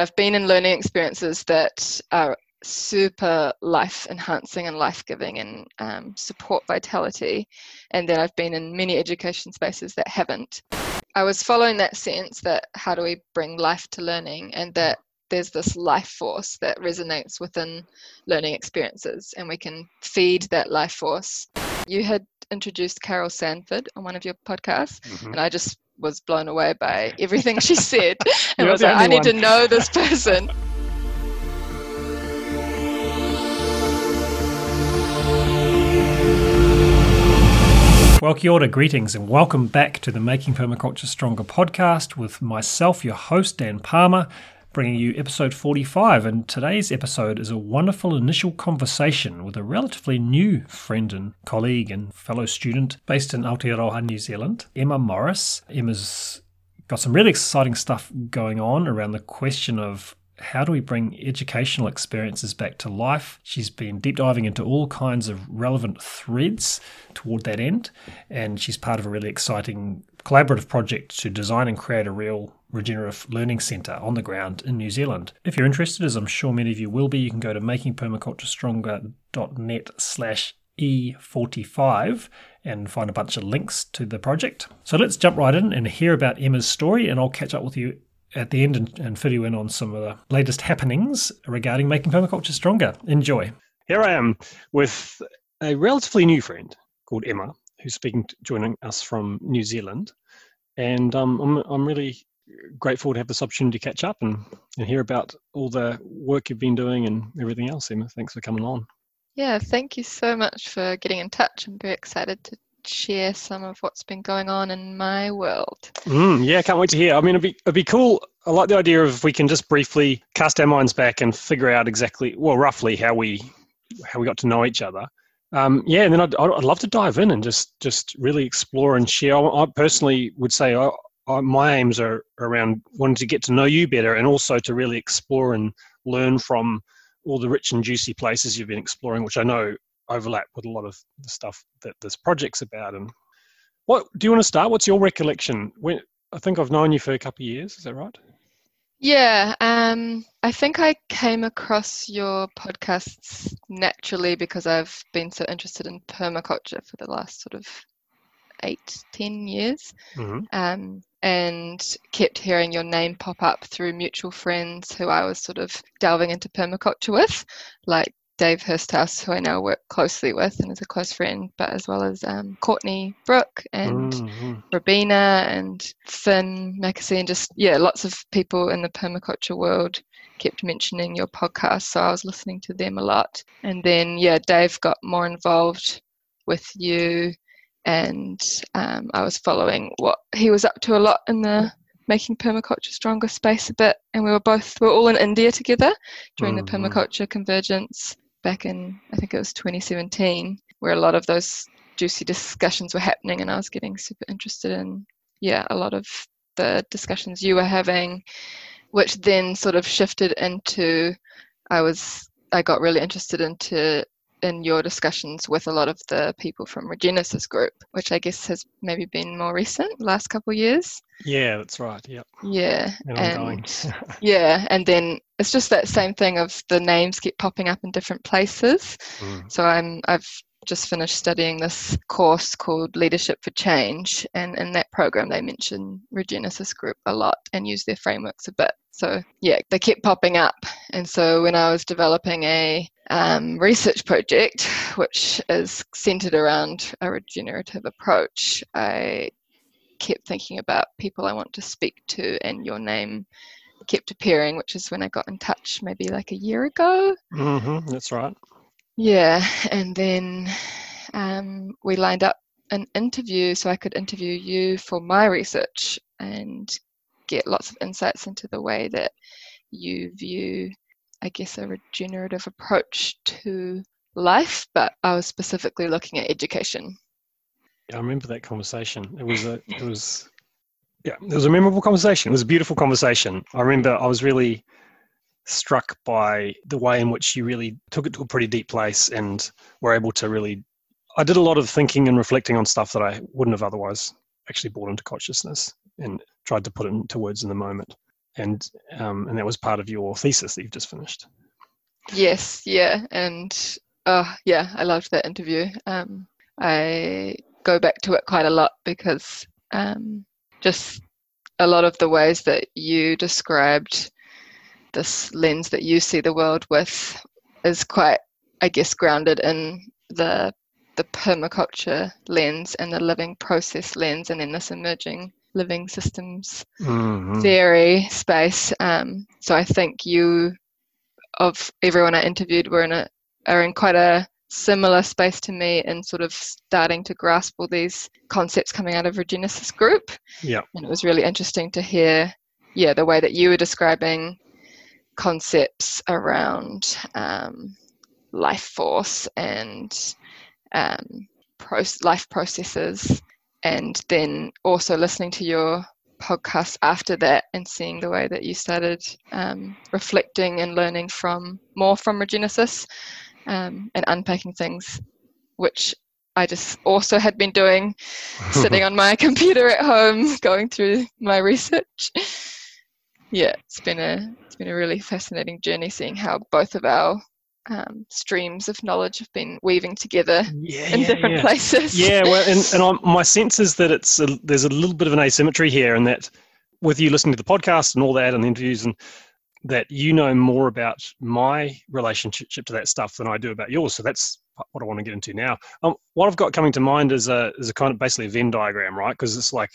I've been in learning experiences that are super life enhancing and life giving and um, support vitality. And then I've been in many education spaces that haven't. I was following that sense that how do we bring life to learning and that there's this life force that resonates within learning experiences and we can feed that life force. You had introduced Carol Sanford on one of your podcasts, mm-hmm. and I just was blown away by everything she said and was like, I need one. to know this person. Well, kia ora, greetings, and welcome back to the Making Permaculture Stronger podcast with myself, your host, Dan Palmer, bringing you episode 45. And today's episode is a wonderful initial conversation with a relatively new friend and colleague and fellow student based in Aotearoa, New Zealand, Emma Morris. Emma's got some really exciting stuff going on around the question of how do we bring educational experiences back to life? She's been deep diving into all kinds of relevant threads toward that end, and she's part of a really exciting collaborative project to design and create a real regenerative learning centre on the ground in New Zealand. If you're interested, as I'm sure many of you will be, you can go to makingpermaculturestronger.net slash E45 and find a bunch of links to the project. So let's jump right in and hear about Emma's story, and I'll catch up with you at the end and, and fill you in on some of the latest happenings regarding making permaculture stronger. Enjoy. Here I am with a relatively new friend called Emma, who's speaking, joining us from New Zealand, and um, I'm I'm really grateful to have this opportunity to catch up and, and hear about all the work you've been doing and everything else. Emma, thanks for coming on. Yeah, thank you so much for getting in touch. I'm very excited to share some of what's been going on in my world. Mm, yeah, can't wait to hear. I mean, it'd be, it'd be cool. I like the idea of if we can just briefly cast our minds back and figure out exactly, well, roughly how we how we got to know each other. Um, yeah, and then I'd, I'd love to dive in and just just really explore and share. I, I personally would say I, my aims are around wanting to get to know you better and also to really explore and learn from all the rich and juicy places you've been exploring, which I know overlap with a lot of the stuff that this project's about. And what do you want to start? What's your recollection? When I think I've known you for a couple of years. Is that right? Yeah, um, I think I came across your podcasts naturally because I've been so interested in permaculture for the last sort of eight, ten years, mm-hmm. um, and kept hearing your name pop up through mutual friends who I was sort of delving into permaculture with, like Dave Hursthouse, who I now work closely with and is a close friend, but as well as um, Courtney Brooke and mm-hmm. Robina and Finn Mackesy, and just, yeah, lots of people in the permaculture world kept mentioning your podcast. So I was listening to them a lot. And then, yeah, Dave got more involved with you, and um, I was following what he was up to a lot in the making permaculture stronger space a bit and we were both we are all in india together during mm-hmm. the permaculture convergence back in I think it was 2017, where a lot of those juicy discussions were happening, and I was getting super interested in yeah a lot of the discussions you were having, which then sort of shifted into I was I got really interested into in your discussions with a lot of the people from Regenesis Group, which I guess has maybe been more recent, last couple of years. Yeah, that's right. Yep. Yeah, and, and yeah, and then it's just that same thing of the names keep popping up in different places. Mm. So I'm I've just finished studying this course called Leadership for Change, and in that program they mention Regenesis Group a lot and use their frameworks a bit. So yeah, they kept popping up, and so when I was developing a um, research project which is centered around a regenerative approach, I kept thinking about people I want to speak to, and your name kept appearing, which is when I got in touch maybe like a year ago. Mm-hmm, that's right. Yeah, and then um, we lined up an interview so I could interview you for my research and get lots of insights into the way that you view, I guess, a regenerative approach to life. But I was specifically looking at education. Yeah, I remember that conversation. It was a, it was, yeah, it was a memorable conversation. It was a beautiful conversation. I remember I was really struck by the way in which you really took it to a pretty deep place and were able to really. I did a lot of thinking and reflecting on stuff that I wouldn't have otherwise actually brought into consciousness and tried to put it into words in the moment. And um, and that was part of your thesis that you've just finished. Yes, yeah, and uh, yeah, I loved that interview. Um, I go back to it quite a lot because um, just a lot of the ways that you described this lens that you see the world with is quite, I guess, grounded in the the permaculture lens and the living process lens, and then this emerging living systems Mm-hmm. theory space. Um, so I think you, of everyone I interviewed, were in a are in quite a similar space to me in sort of starting to grasp all these concepts coming out of Regenesis Group. Yeah. And it was really interesting to hear, yeah, the way that you were describing concepts around um, life force and um, pro- life processes, and then also listening to your podcast after that and seeing the way that you started um, reflecting and learning from more from Regenesis um, and unpacking things, which I just also had been doing, sitting on my computer at home, going through my research. Yeah, it's been a it's been a really fascinating journey seeing how both of our um, streams of knowledge have been weaving together yeah, in yeah, different yeah. places. Yeah, well, and, and I'm, my sense is that it's a, there's a little bit of an asymmetry here, and that with you listening to the podcast and all that, and the interviews, and that you know more about my relationship to that stuff than I do about yours. So that's what I want to get into now. Um, what I've got coming to mind is a is a kind of basically a Venn diagram, right? Because it's like,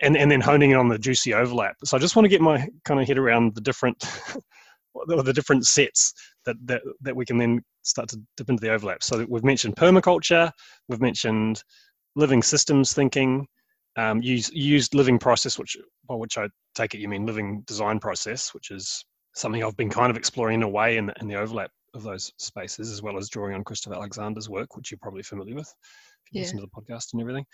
and and then honing in on the juicy overlap. So I just want to get my kind of head around the different the different sets that, that that we can then start to dip into the overlap. So we've mentioned permaculture, we've mentioned living systems thinking, um, use used living process, which by which I take it you mean living design process, which is something I've been kind of exploring in a way in the, in the overlap of those spaces, as well as drawing on Christopher Alexander's work, which you're probably familiar with if you Yeah. listen to the podcast and everything.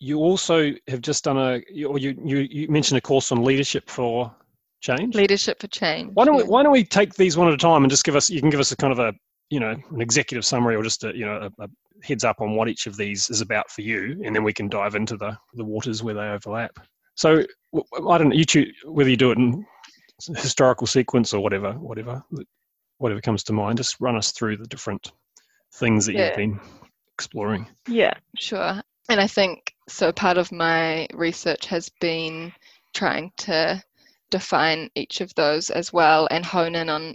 You also have just done a, or you, you, you mentioned a course on leadership for change. Leadership for change. Why don't we. Why don't we take these one at a time and just give us? You can give us a kind of a you know an executive summary or just a you know a, a heads up on what each of these is about for you, and then we can dive into the the waters where they overlap. So I don't know you choose whether you do it in historical sequence or whatever, whatever, whatever comes to mind. Just run us through the different things that Yeah. you've been exploring. Yeah, sure. And I think so. Part of my research has been trying to define each of those as well and hone in on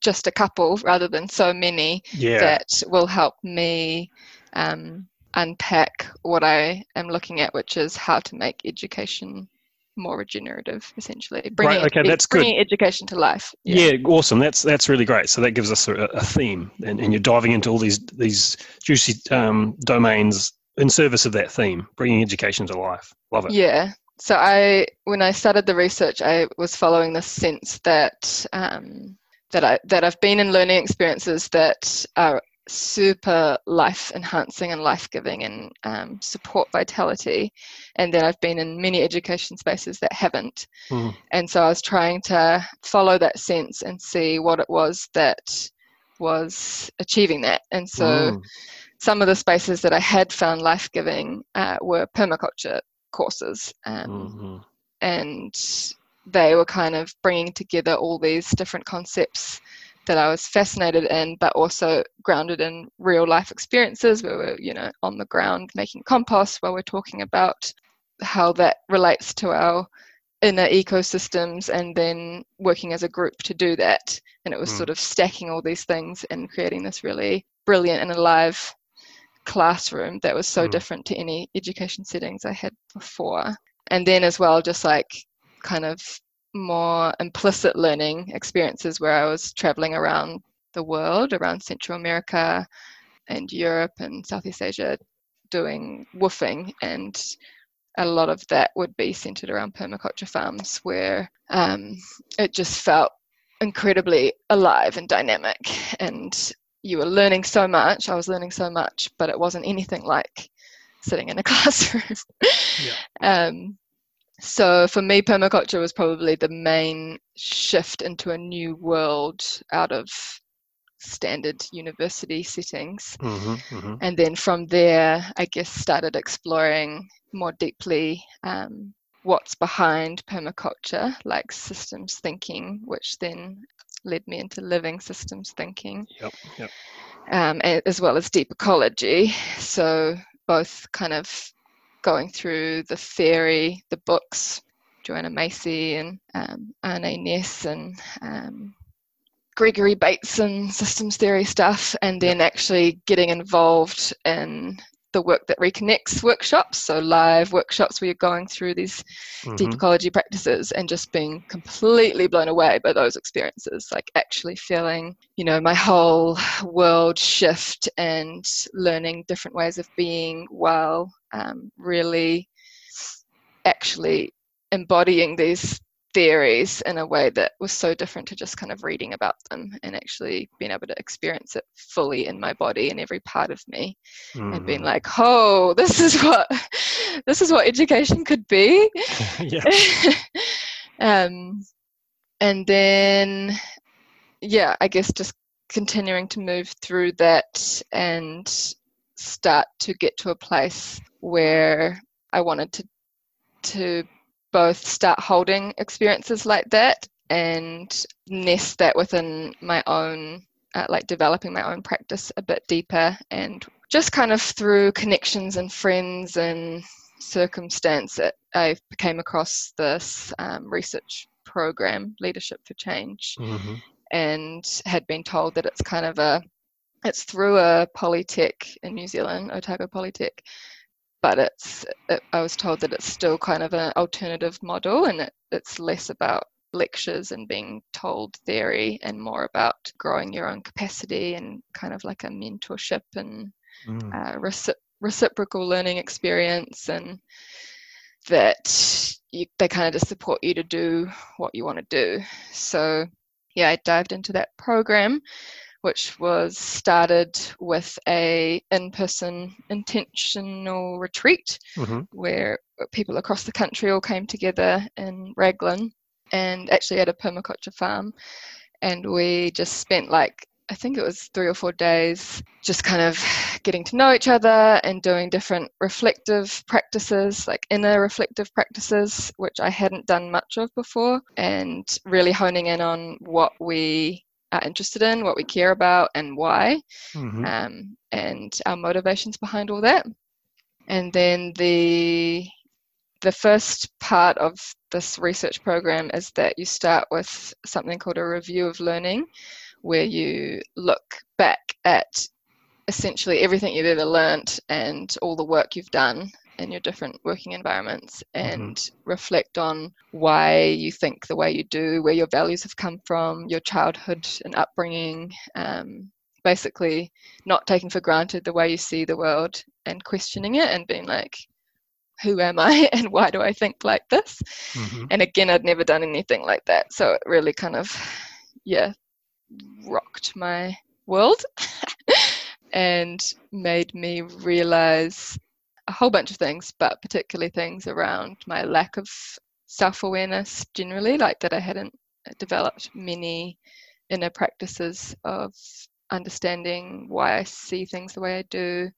just a couple rather than so many Yeah, that will help me um, unpack what I am looking at, which is how to make education more regenerative, essentially. Bringing, okay, that's good. bringing education to life. Yeah. awesome. That's that's really great. So that gives us a, a theme, and, and you're diving into all these these juicy um, domains in service of that theme, bringing education to life. Love it. Yeah. So I, when I started the research, I was following the sense that um, that I that I've been in learning experiences that are super life enhancing and life giving and um, support vitality, and then I've been in many education spaces that haven't. Mhm. And so I was trying to follow that sense and see what it was that was achieving that. And so Mm. some of the spaces that I had found life giving uh, were permaculture courses. Um, Mhm. And they were kind of bringing together all these different concepts that I was fascinated in, but also grounded in real life experiences where we're, you know, on the ground making compost while we're talking about how that relates to our inner ecosystems and then working as a group to do that. And it was Mm. sort of stacking all these things and creating this really brilliant and alive classroom that was so Mm. different to any education settings I had before. And then as well, just like kind of more implicit learning experiences where I was traveling around the world, around Central America and Europe and Southeast Asia, doing woofing. And a lot of that would be centered around permaculture farms where um, it just felt incredibly alive and dynamic. And you were learning so much. I was learning so much, but it wasn't anything like sitting in a classroom. Um, so for me, permaculture was probably the main shift into a new world out of standard university settings. Mhm. Mhm. And then from there, I guess started exploring more deeply um, what's behind permaculture, like systems thinking, which then led me into living systems thinking. Yep. Yep. Um, as well as deep ecology. So both kind of going through the theory, the books, Joanna Macy and um, Arne Naess and um, Gregory Bateson systems theory stuff, and then actually getting involved in the work that reconnects workshops, so live workshops where you're going through these mm-hmm. deep ecology practices and just being completely blown away by those experiences, like actually feeling, you know, my whole world shift and learning different ways of being while um, really actually embodying these theories in a way that was so different to just kind of reading about them and actually being able to experience it fully in my body and every part of me mm-hmm. and being mm-hmm. like oh this is what this is what education could be um and then yeah i guess just continuing to move through that and start to get to a place where i wanted to to both start holding experiences like that and nest that within my own uh, like developing my own practice a bit deeper and just kind of through connections and friends and circumstance it, i came across this um, research program leadership for change mm-hmm. and had been told that it's kind of a it's through a polytech in new zealand otago polytech but it's it, I was told that it's still kind of an alternative model and it, it's less about lectures and being told theory and more about growing your own capacity and kind of like a mentorship and mm. uh, recip- reciprocal learning experience and that you, they kind of just support you to do what you want to do so yeah i dived into that program which was started with a in-person intentional retreat mm-hmm. where people across the country all came together in Raglan and actually at a permaculture farm and we just spent like I think it was three or four days just kind of getting to know each other and doing different reflective practices, like inner reflective practices, which I hadn't done much of before, and really honing in on what we are interested in, what we care about, and why, mm-hmm. um, and our motivations behind all that. And then the the first part of this research program is that you start with something called a review of learning, where you look back at essentially everything you've ever learned and all the work you've done in your different working environments mm-hmm. and mm-hmm. reflect on why you think the way you do, where your values have come from, your childhood and upbringing. Um, basically, not taking for granted the way you see the world and questioning it and being like, who am I and why do I think like this? Mm-hmm. And again, I'd never done anything like that. So it really kind of, yeah, rocked my world and made me realize a whole bunch of things, but particularly things around my lack of self awareness generally, like that I hadn't developed many inner practices of understanding why I see things the way I do,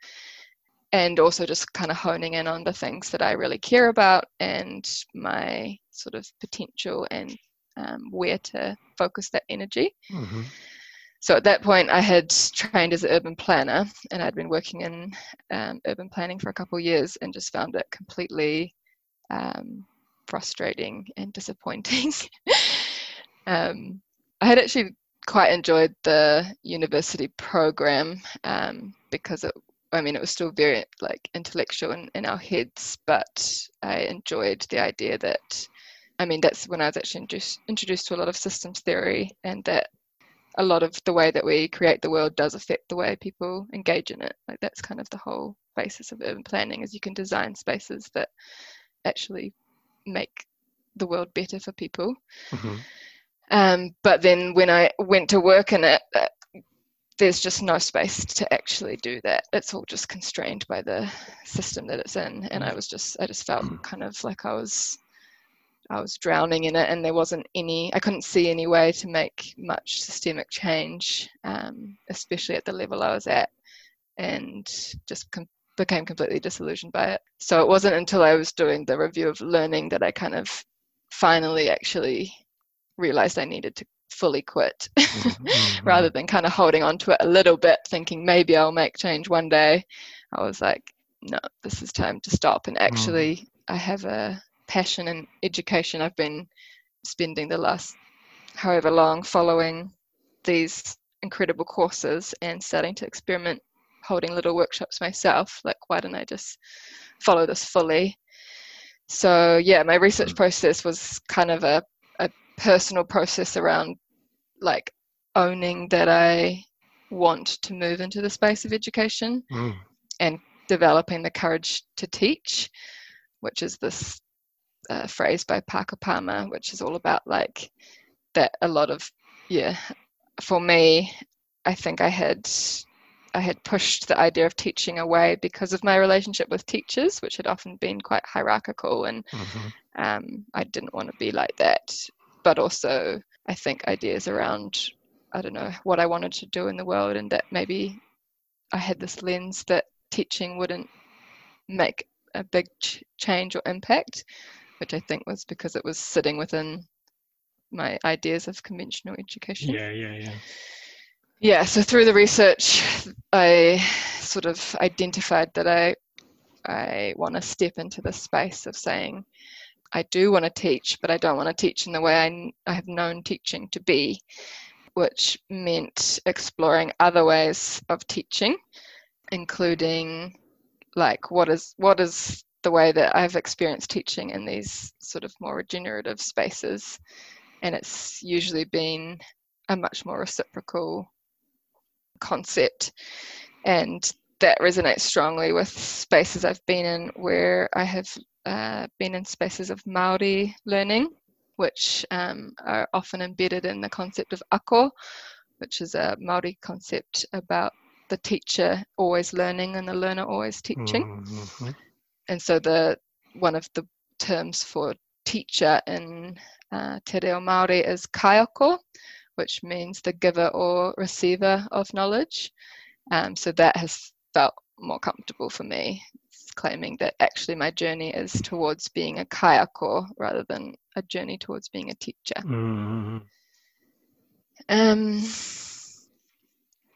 and also just kind of honing in on the things that I really care about and my sort of potential and um, where to focus that energy. Mm-hmm so at that point, I had trained as an urban planner and I'd been working in um, urban planning for a couple of years and just found it completely um, frustrating and disappointing. um, I had actually quite enjoyed the university program um, because it, I mean, it was still very like intellectual in, in our heads, but I enjoyed the idea that I mean, that's when I was actually introduced, introduced to a lot of systems theory, and that a lot of the way that we create the world does affect the way people engage in it. Like that's kind of the whole basis of urban planning is you can design spaces that actually make the world better for people. Mm-hmm. Um, but then when I went to work in it, uh, there's just no space to actually do that. It's all just constrained by the system that it's in, and I was just I just felt mm. kind of like I was I was drowning in it, and there wasn't any. I couldn't see any way to make much systemic change, um, especially at the level I was at, and just com- became completely disillusioned by it. So it wasn't until I was doing the review of learning that I kind of finally actually realized I needed to fully quit mm-hmm. rather than kind of holding on to it a little bit, thinking maybe I'll make change one day. I was like, no, this is time to stop. And actually, mm. I have a passion and education. I've been spending the last however long following these incredible courses and starting to experiment holding little workshops myself. Like, why don't I just follow this fully? So, yeah, my research mm. process was kind of a, a personal process around like owning that I want to move into the space of education mm. and developing the courage to teach, which is this uh, phrase by Parker Palmer, which is all about like that a lot of yeah for me i think i had i had pushed the idea of teaching away because of my relationship with teachers which had often been quite hierarchical and mm-hmm. um, i didn't want to be like that but also i think ideas around i don't know what i wanted to do in the world and that maybe i had this lens that teaching wouldn't make a big ch- change or impact which i think was because it was sitting within my ideas of conventional education. Yeah, yeah, yeah. Yeah, so through the research, I sort of identified that I I want to step into the space of saying I do want to teach, but I don't want to teach in the way I, I have known teaching to be, which meant exploring other ways of teaching, including like what is what is the way that I've experienced teaching in these sort of more regenerative spaces and it's usually been a much more reciprocal concept and that resonates strongly with spaces I've been in where I have uh, been in spaces of Maori learning, which um, are often embedded in the concept of ako, which is a Maori concept about the teacher always learning and the learner always teaching. Mm-hmm. And so the one of the terms for teacher in uh, Te Reo Māori is kaiako, which means the giver or receiver of knowledge. Um, so that has felt more comfortable for me, it's claiming that actually my journey is towards being a kaiako rather than a journey towards being a teacher. Mm-hmm. Um,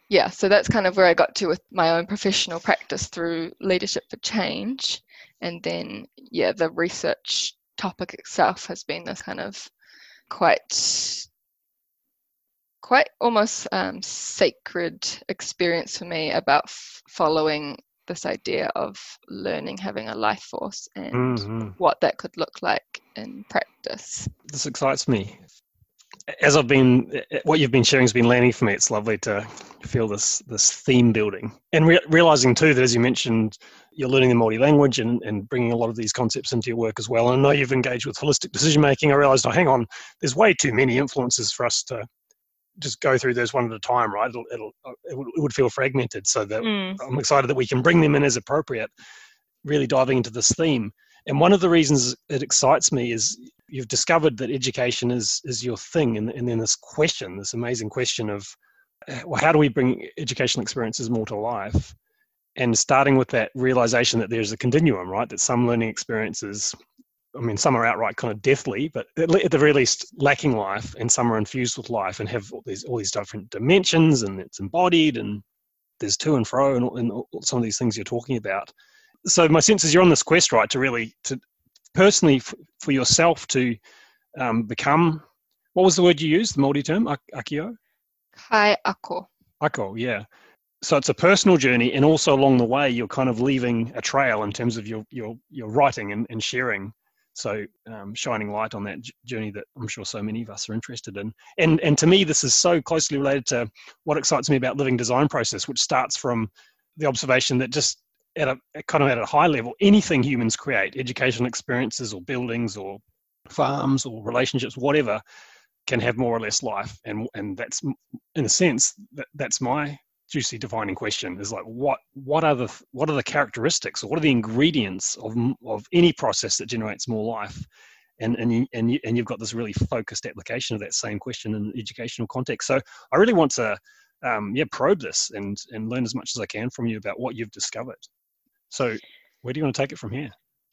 yeah, so that's kind of where I got to with my own professional practice through Leadership for Change. And then, yeah, the research topic itself has been this kind of quite quite almost um, sacred experience for me about f- following this idea of learning having a life force and mm-hmm. what that could look like in practice this excites me as I've been, what you've been sharing has been landing for me. It's lovely to feel this this theme building and re- realizing too that as you mentioned, you're learning the Māori language and, and bringing a lot of these concepts into your work as well. And I know you've engaged with holistic decision making. I realized, oh, hang on, there's way too many influences for us to just go through those one at a time, right? It'll, it'll it, would, it would feel fragmented. So that mm. I'm excited that we can bring them in as appropriate. Really diving into this theme. And one of the reasons it excites me is you've discovered that education is is your thing, and, and then this question, this amazing question of uh, well, how do we bring educational experiences more to life? And starting with that realization that there's a continuum, right? That some learning experiences, I mean, some are outright kind of deathly, but at the very least lacking life, and some are infused with life and have all these all these different dimensions, and it's embodied, and there's to and fro, and, and some of these things you're talking about. So my sense is you're on this quest, right, to really to personally f- for yourself to um, become what was the word you used the Māori term akio kai ako ako yeah so it's a personal journey and also along the way you're kind of leaving a trail in terms of your your your writing and, and sharing so um, shining light on that journey that i'm sure so many of us are interested in and and to me this is so closely related to what excites me about living design process which starts from the observation that just at a kind of at a high level, anything humans create, educational experiences or buildings or farms or relationships, whatever, can have more or less life. And and that's in a sense that, that's my juicy defining question is like what what are the what are the characteristics or what are the ingredients of of any process that generates more life and and you, and you, and you've got this really focused application of that same question in educational context so i really want to um, yeah probe this and and learn as much as i can from you about what you've discovered So, where do you want to take it from here?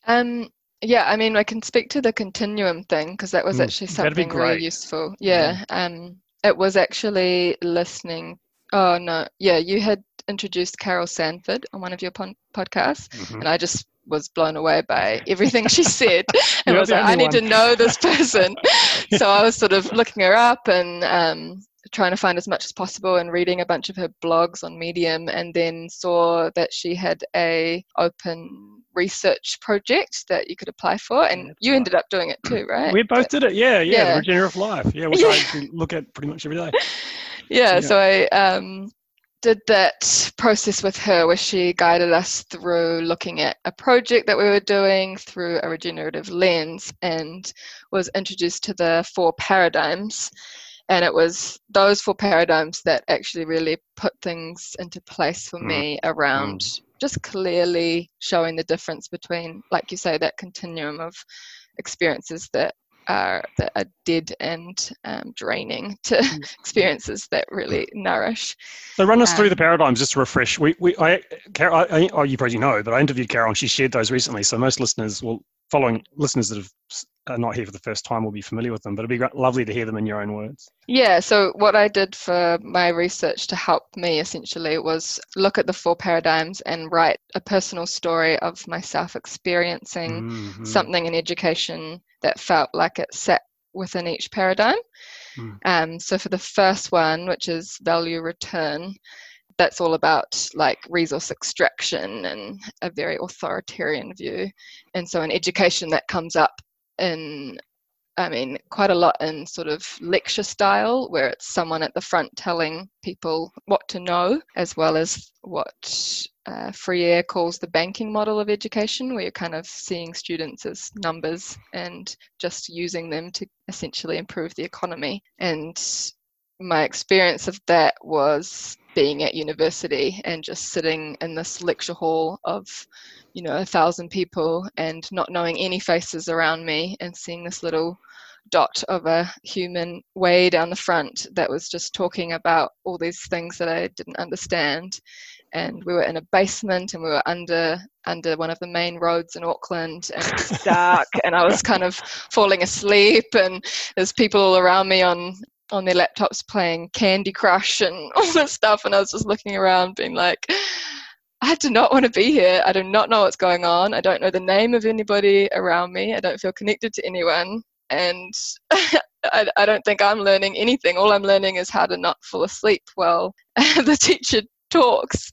Um, yeah, I mean, I can speak to the continuum thing because that was Mm, actually that'd be something really useful. Yeah, um, it was actually listening. Oh no, yeah, you had introduced Carol Sanford on one of your pon- podcasts, Mhm. and I just was blown away by everything she said, and You're was like, I need to know this person. so I was sort of looking her up and um, trying to find as much as possible and reading a bunch of her blogs on Medium, and then saw that she had a open research project that you could apply for, and That's you right. ended up doing it too, right? We both did it. Yeah, yeah. Yeah. Regenerative Life. Yeah, which Yeah. I look at pretty much every day. Yeah, Yeah. so I um, did that process with her where she guided us through looking at a project that we were doing through a regenerative lens and was introduced to the four paradigms. And it was those four paradigms that actually really put things into place for Mm. me around just clearly showing the difference between, like you say, that continuum of experiences that are that are dead and um, draining to experiences that really nourish. So run us through the Um, paradigms just to refresh. We, we, I, Carol, I, I, oh, you probably know, but I interviewed Carol and she shared those recently. So most listeners will, following listeners that have, are not here for the first time will be familiar with them, but it'd be lovely to hear them in your own words. Yeah, so what I did for my research to help me essentially was look at the four paradigms and write a personal story of myself experiencing Mhm. something in education that felt like it sat within each paradigm. Mm. Um, so for the first one, which is value return, that's all about like resource extraction and a very authoritarian view. And so in education, that comes up in I mean, quite a lot in sort of lecture style, where it's someone at the front telling people what to know, as well as what uh, Freire calls the banking model of education, where you're kind of seeing students as numbers and just using them to essentially improve the economy. And my experience of that was being at university and just sitting in this lecture hall of you know a thousand people and not knowing any faces around me and seeing this little dot of a human way down the front that was just talking about all these things that I didn't understand. And we were in a basement and we were under under one of the main roads in Auckland and it was dark and I was kind of falling asleep and there's people all around me on on their laptops playing Candy Crush and all this stuff and I was just looking around being like I do not want to be here. I do not know what's going on. I don't know the name of anybody around me. I don't feel connected to anyone. And I, I don't think I'm learning anything. All I'm learning is how to not fall asleep while the teacher talks.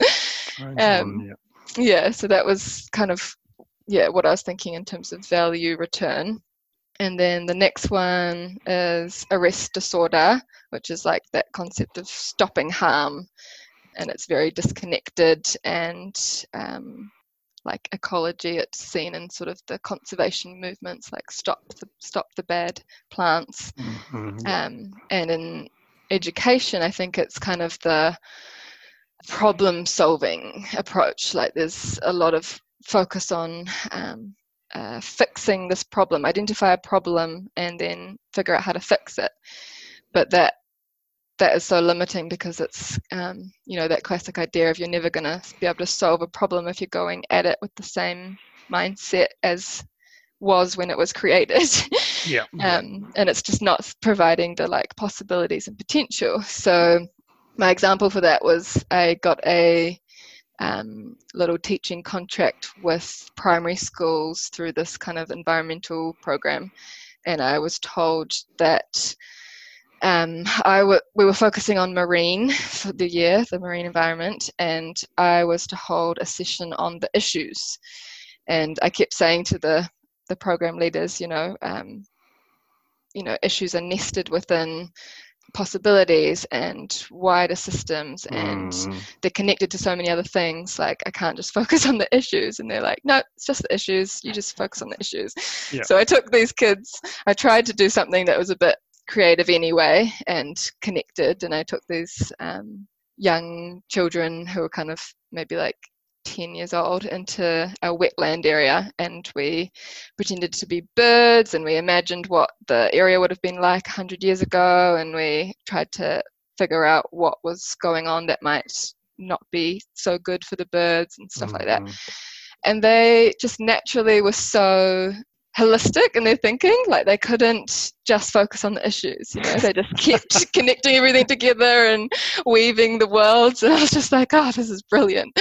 Um, yeah. yeah, so that was kind of yeah what I was thinking in terms of value return. And then the next one is arrest disorder, which is like that concept of stopping harm, and it's very disconnected and um, like ecology. It's seen in sort of the conservation movements, like stop the stop the bad plants, Mhm, yeah. um, and in education, I think it's kind of the problem solving approach. Like there's a lot of focus on um, uh, fixing this problem, identify a problem, and then figure out how to fix it. But that that is so limiting because it's um, you know that classic idea of you're never going to be able to solve a problem if you're going at it with the same mindset as was when it was created. yeah. yeah. um, and it's just not providing the like possibilities and potential. So my example for that was I got a um, little teaching contract with primary schools through this kind of environmental program, and I was told that. Um, I w- we were focusing on marine for the year, the marine environment, and I was to hold a session on the issues. And I kept saying to the the program leaders, you know, um, you know, issues are nested within possibilities and wider systems, and Mm, they're connected to so many other things. Like I can't just focus on the issues, and they're like, no, it's just the issues. You just focus on the issues. Yeah. So I took these kids. I tried to do something that was a bit creative anyway and connected, and I took these um, young children who were kind of maybe like 10 years old into a wetland area and we pretended to be birds and we imagined what the area would have been like 100 years ago and we tried to figure out what was going on that might not be so good for the birds and stuff like that mhm. and they just naturally were so holistic in their thinking. Like they couldn't just focus on the issues, you know, they just kept connecting everything together and weaving the worlds. And I was just like, oh, this is brilliant.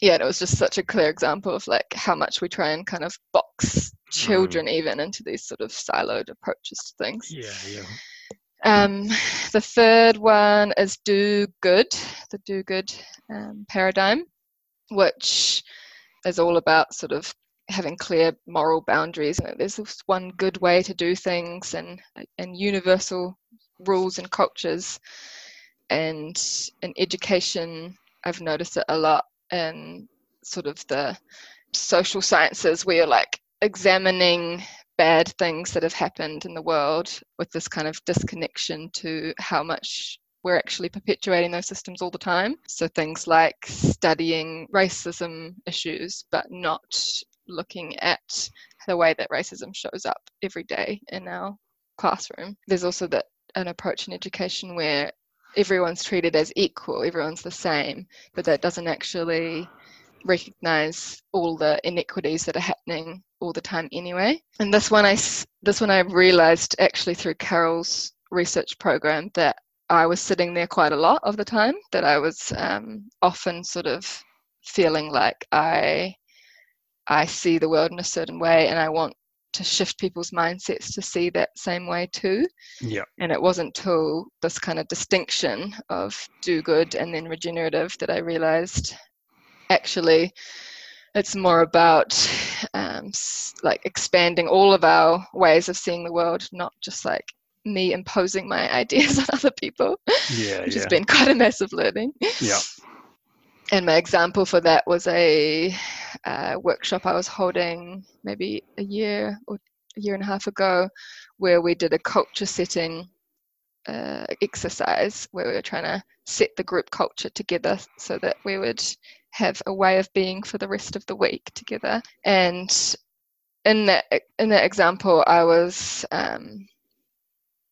yeah, it was just such a clear example of like how much we try and kind of box children mm. even into these sort of siloed approaches to things. Yeah, yeah. Um, the third one is do good, the do good um, paradigm, which is all about sort of having clear moral boundaries. There's this one good way to do things and and universal rules and cultures. And in education, I've noticed it a lot in sort of the social sciences where you're like examining bad things that have happened in the world with this kind of disconnection to how much we're actually perpetuating those systems all the time. So things like studying racism issues, but not looking at the way that racism shows up every day in our classroom. There's also that an approach in education where everyone's treated as equal, everyone's the same, but that doesn't actually recognize all the inequities that are happening all the time anyway. And this one I this one I realized actually through Carol's research program that I was sitting there quite a lot of the time. That I was um, often sort of feeling like I I see the world in a certain way, and I want to shift people's mindsets to see that same way too. Yeah. And it wasn't till this kind of distinction of do good and then regenerative that I realized actually it's more about um, like expanding all of our ways of seeing the world, not just like me imposing my ideas on other people. Yeah, which yeah. has been quite a massive learning. Yeah. And my example for that was a uh, workshop I was holding maybe a year or a year and a half ago, where we did a culture setting uh, exercise where we were trying to set the group culture together so that we would have a way of being for the rest of the week together. And in that in that example, I was um,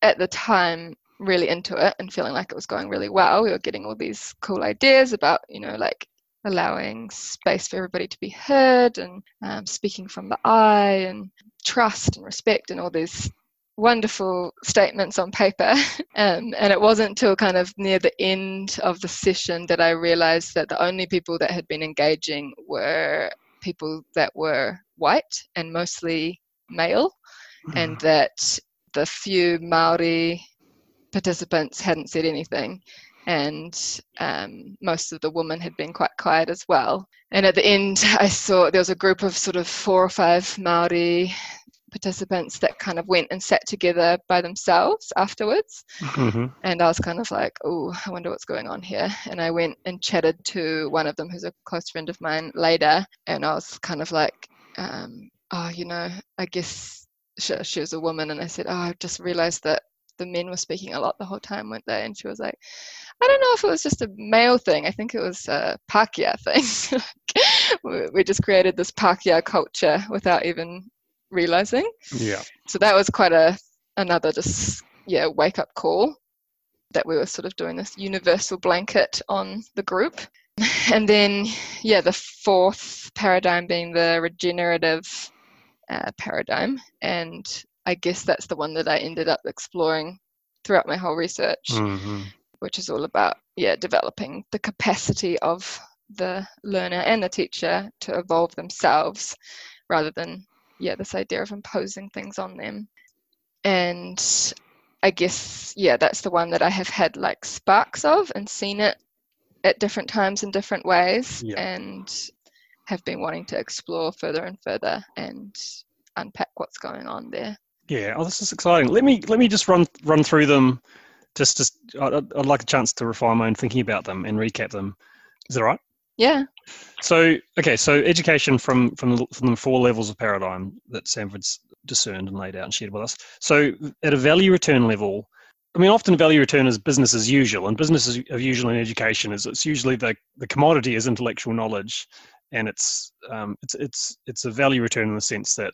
at the time really into it and feeling like it was going really well. We were getting all these cool ideas about you know like allowing space for everybody to be heard and um, speaking from the I and trust and respect and all these wonderful statements on paper. Um, and it wasn't until kind of near the end of the session that I realized that the only people that had been engaging were people that were white and mostly male, mm. and that the few Maori participants hadn't said anything. And um, most of the women had been quite quiet as well. And at the end, I saw there was a group of sort of four or five Maori participants that kind of went and sat together by themselves afterwards. Mm-hmm. And I was kind of like, oh, I wonder what's going on here. And I went and chatted to one of them who's a close friend of mine later. And I was kind of like, um, oh, you know, I guess she, she was a woman. And I said, oh, I just realized that the men were speaking a lot the whole time, weren't they? And she was like, I don't know if it was just a male thing. I think it was a Pākehā thing. we just created this Pākehā culture without even realizing. Yeah. So that was quite a another just yeah wake up call that we were sort of doing this universal blanket on the group. And then yeah, the fourth paradigm being the regenerative uh, paradigm, and I guess that's the one that I ended up exploring throughout my whole research, mm-hmm. which is all about yeah developing the capacity of the learner and the teacher to evolve themselves rather than yeah, this idea of imposing things on them. And I guess, yeah, that's the one that I have had like sparks of and seen it at different times in different ways yeah. and have been wanting to explore further and further and unpack what's going on there. Yeah, oh, this is exciting. Let me let me just run run through them. Just, just I'd, I'd like a chance to refine my own thinking about them and recap them. Is that right? Yeah. So okay, so education from from the, from the four levels of paradigm that Sanford's discerned and laid out and shared with us. So at a value return level, I mean, often value return is business as usual, and business as usual in education is it's usually the the commodity is intellectual knowledge, and it's um, it's it's it's a value return in the sense that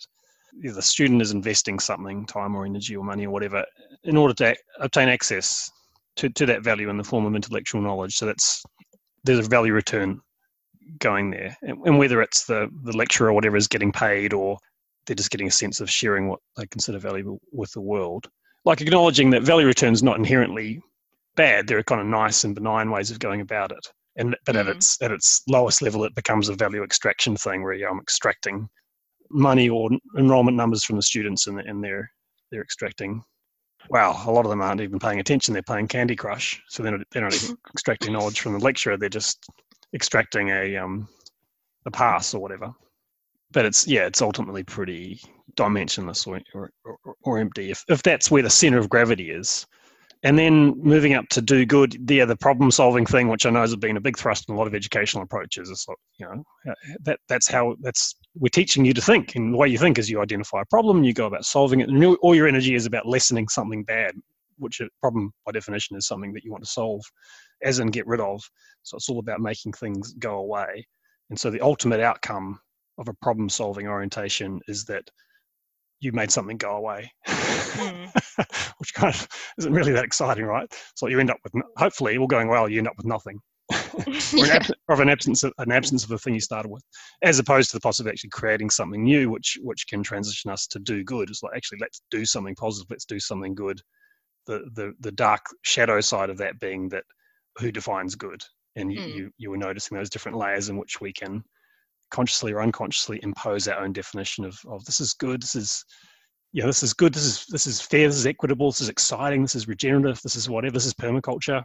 the student is investing something, time or energy or money or whatever, in order to obtain access to, to that value in the form of intellectual knowledge. So that's there's a value return going there, and, and whether it's the the lecturer or whatever is getting paid, or they're just getting a sense of sharing what they consider valuable with the world. Like acknowledging that value return is not inherently bad. There are kind of nice and benign ways of going about it. And but mm. at its at its lowest level, it becomes a value extraction thing where I'm extracting money or enrollment numbers from the students, and, and they're they're extracting. Wow, a lot of them aren't even paying attention. They're playing Candy Crush, so they're not, they're not extracting knowledge from the lecturer. They're just extracting a um, a pass or whatever. But it's yeah, it's ultimately pretty dimensionless or, or, or, or empty. If if that's where the center of gravity is, and then moving up to do good, yeah, the problem solving thing, which I know has been a big thrust in a lot of educational approaches, is like, you know, that that's how that's we're teaching you to think. And the way you think is you identify a problem, you go about solving it, and all your energy is about lessening something bad, which a problem by definition is something that you want to solve, as in get rid of. So it's all about making things go away. And so the ultimate outcome of a problem solving orientation is that you made something go away, mm. which kind of isn't really that exciting, right? So you end up with, hopefully, all going well, you end up with nothing, or, an abs- or an absence of an absence of the thing you started with, as opposed to the possibility of actually creating something new, which which can transition us to do good. It's like actually let's do something positive, let's do something good. The the the dark shadow side of that being that who defines good, and you mm. you, you were noticing those different layers in which we can consciously or unconsciously impose our own definition of, of this is good, this is yeah, this is good, this is this is fair, this is equitable, this is exciting, this is regenerative, this is whatever, this is permaculture.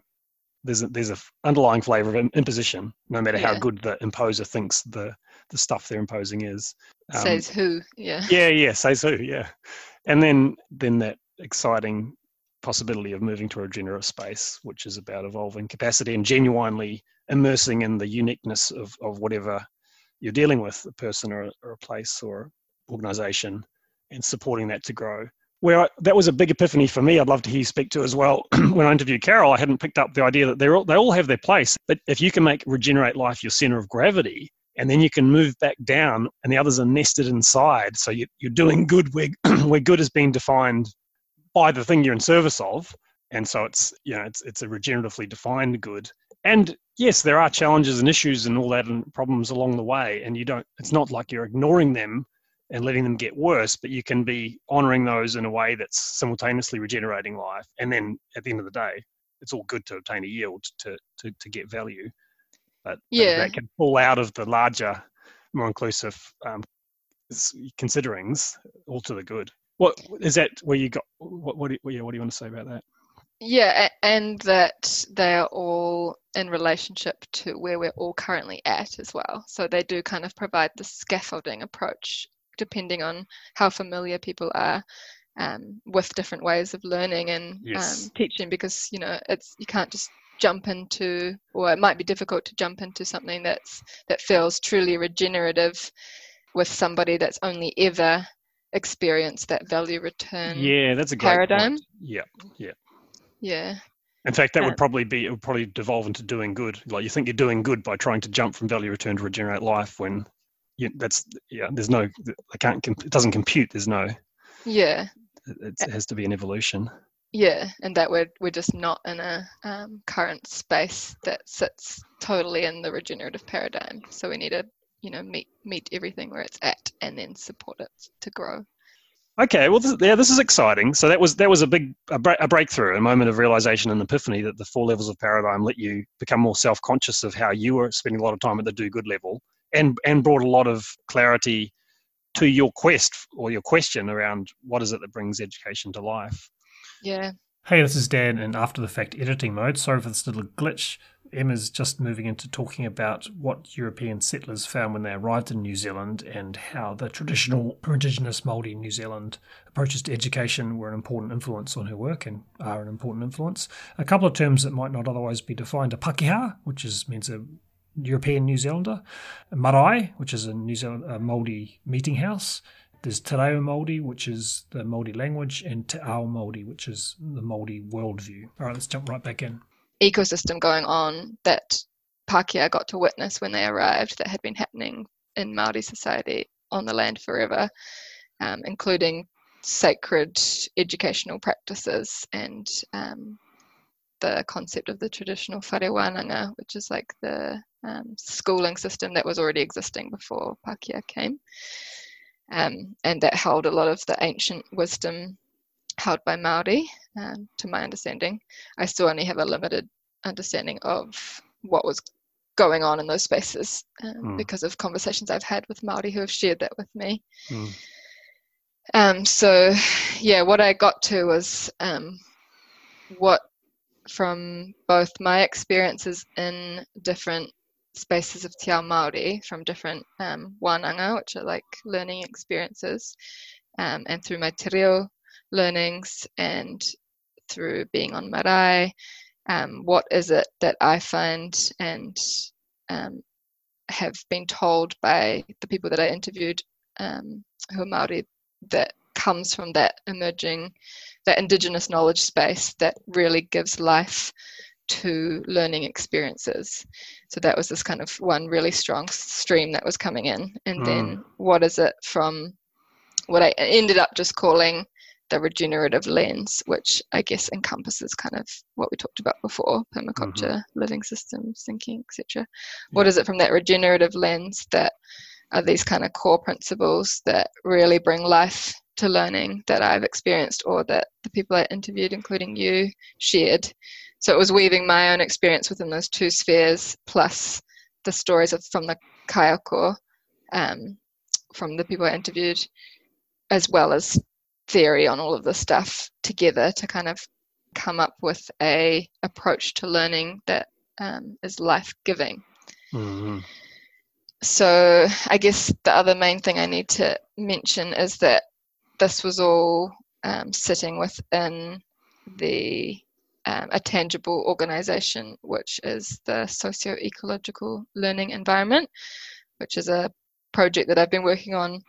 There's a, there's a underlying flavor of imposition, no matter yeah. how good the imposer thinks the the stuff they're imposing is. Um, says who? Yeah. Yeah, yeah, says who? Yeah, and then then that exciting possibility of moving to a regenerative space, which is about evolving capacity and genuinely immersing in the uniqueness of, of whatever you're dealing with a person or, or a place or organization and supporting that to grow. Where I, that was a big epiphany for me, I'd love to hear you speak to as well. when I interviewed Carol, I hadn't picked up the idea that they're all, they all have their place. But if you can make regenerate life your center of gravity, and then you can move back down, and the others are nested inside. So you, you're doing good where, where good has being defined by the thing you're in service of, and so it's you know it's it's a regeneratively defined good and yes there are challenges and issues and all that and problems along the way and you don't it's not like you're ignoring them and letting them get worse but you can be honoring those in a way that's simultaneously regenerating life. And then at the end of the day it's all good to obtain a yield to to, to get value. But yeah that can fall out of the larger more inclusive um, considerings all to the good. What is that where you got what what do you, what do you want to say about that? Yeah, and that they are all in relationship to where we're all currently at as well. So they do kind of provide the scaffolding approach depending on how familiar people are um, with different ways of learning and yes. um, teaching because you know it's you can't just jump into or it might be difficult to jump into something that's that feels truly regenerative with somebody that's only ever experienced that value return yeah that's a great paradigm point. yeah yeah yeah. In fact, that would probably be it would probably devolve into doing good. Like you think you're doing good by trying to jump from value return to regenerate life when you, that's yeah. There's no I can't it doesn't compute. There's no yeah. It, it has to be an evolution. Yeah, and that we're we're just not in a um, current space that sits totally in the regenerative paradigm. So we need to you know meet meet everything where it's at and then support it to grow. Okay, well, this, yeah, this is exciting. So that was that was a big a, a breakthrough, a moment of realization and epiphany that the four levels of paradigm let you become more self conscious of how you were spending a lot of time at the do good level, and and brought a lot of clarity to your quest or your question around what is it that brings education to life. Yeah. Hey, this is Dan in after the fact editing mode. Sorry for this little glitch. Emma's just moving into talking about what European settlers found when they arrived in New Zealand and how the traditional Indigenous Māori New Zealand approaches to education were an important influence on her work and are an important influence. A couple of terms that might not otherwise be defined are Pakeha, which is means a European New Zealander, Marae, which is a New Zealand a Māori meeting house. There's Te Reo Māori, which is the Māori language, and Te Ao Māori, which is the Māori worldview. All right, let's jump right back in ecosystem going on that Pākehā got to witness when they arrived that had been happening in Maori society on the land forever, um, including sacred educational practices and um, the concept of the traditional whare wānanga, which is like the um, schooling system that was already existing before Pākehā came. Um, and that held a lot of the ancient wisdom held by Maori, um, to my understanding. I still only have a limited understanding of what was going on in those spaces um, mm. because of conversations I've had with Maori who have shared that with me. Mm. Um, so, yeah, what I got to was um, what from both my experiences in different spaces of Te Ao Māori, from different um, wānanga, which are like learning experiences, um, and through my te reo learnings and through being on marae, um, what is it that I find and um, have been told by the people that I interviewed um, who are Māori that comes from that emerging, that Indigenous knowledge space that really gives life to learning experiences. So that was this kind of one really strong stream that was coming in. And mm. then what is it from what I ended up just calling the regenerative lens, which I guess encompasses kind of what we talked about before permaculture, mm-hmm. living systems, thinking, etc. Yeah. What is it from that regenerative lens that are these kind of core principles that really bring life to learning that I've experienced or that the people I interviewed, including you, shared. So it was weaving my own experience within those two spheres plus the stories of, from the kaiako um, from the people I interviewed, as well as theory on all of this stuff together to kind of come up with a approach to learning that um, is life giving. Mm-hmm. So I guess the other main thing I need to mention is that this was all um, sitting within the um, a tangible organization, which is the socio-ecological learning environment, which is a project that I've been working on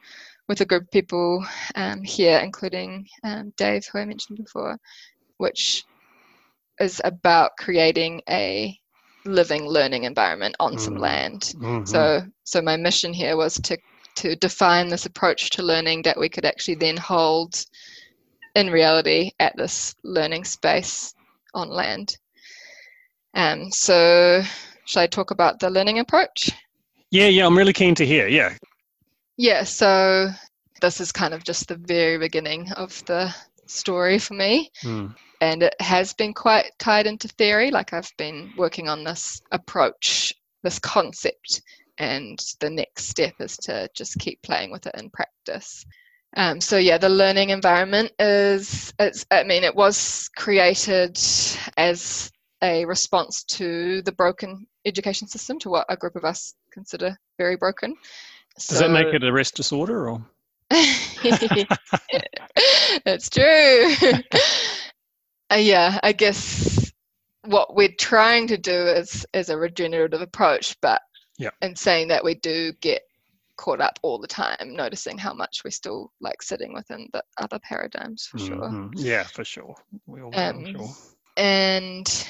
with a group of people um, here, including um, Dave, who I mentioned before, which is about creating a living learning environment on mm. some land. Mm-hmm. So, so my mission here was to to define this approach to learning that we could actually then hold in reality at this learning space on land. Um, so, should I talk about the learning approach? Yeah, yeah, I'm really keen to hear. Yeah. Yeah, so this is kind of just the very beginning of the story for me. Mm. And it has been quite tied into theory. Like I've been working on this approach, this concept and the next step is to just keep playing with it in practice. Um, so yeah, the learning environment is it's I mean it was created as a response to the broken education system, to what a group of us consider very broken. Does that make it a rest disorder or? That's true. uh, yeah, I guess what we're trying to do is is a regenerative approach, but yeah. And saying that we do get caught up all the time, noticing how much we're still like sitting within the other paradigms for mm-hmm. sure. Yeah, for sure. We all um, sure. And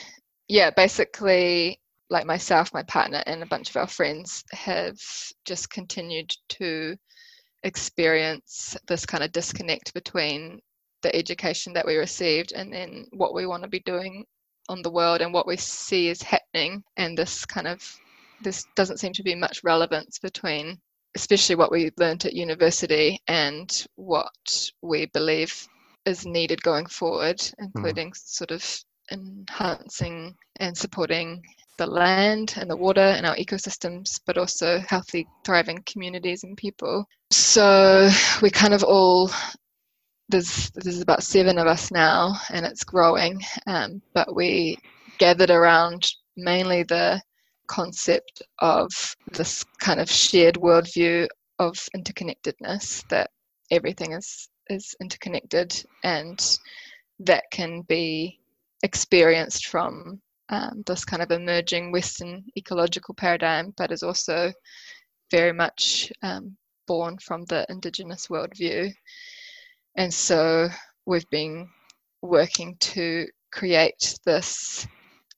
yeah, basically, like myself, my partner, and a bunch of our friends have just continued to experience this kind of disconnect between the education that we received and then what we want to be doing on the world and what we see is happening and this kind of this doesn't seem to be much relevance between especially what we learned at university and what we believe is needed going forward, including mm. sort of enhancing and supporting the land and the water and our ecosystems, but also healthy, thriving communities and people. So we kind of all there's there's about seven of us now, and it's growing. Um, but we gathered around mainly the concept of this kind of shared worldview of interconnectedness that everything is is interconnected and that can be experienced from um, this kind of emerging Western ecological paradigm, but is also very much um, born from the Indigenous worldview. And so we've been working to create this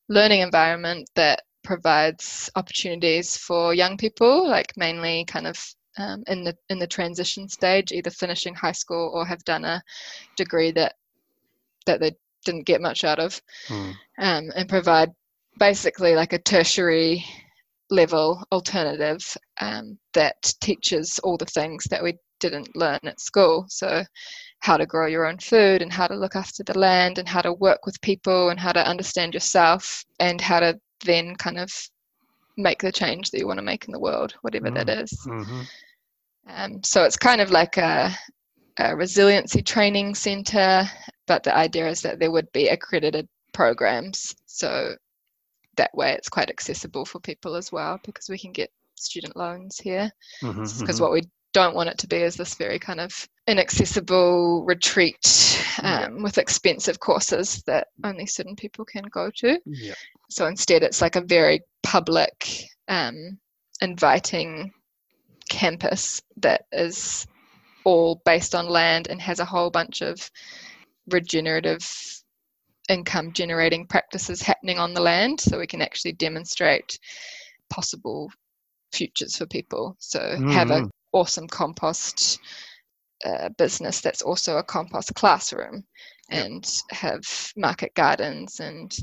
learning environment that provides opportunities for young people, like mainly kind of um, in the in the transition stage, either finishing high school or have done a degree that that they didn't get much out of, Hmm. um, and provide basically like a tertiary level alternative um, that teaches all the things that we didn't learn at school. So, how to grow your own food, and how to look after the land, and how to work with people, and how to understand yourself, and how to then kind of make the change that you want to make in the world, whatever that is. hmm Um, so it's kind of like a, a resiliency training center, but the idea is that there would be accredited programs. So that way it's quite accessible for people as well because we can get student loans here. Because what we don't want it to be as this very kind of inaccessible retreat Yeah. um, with expensive courses that only certain people can go to. Yeah. So instead, it's like a very public, um, inviting campus that is all based on land and has a whole bunch of regenerative income generating practices happening on the land. So we can actually demonstrate possible futures for people. So have Mhm. Awesome compost uh, business that's also a compost classroom Yep. and have market gardens and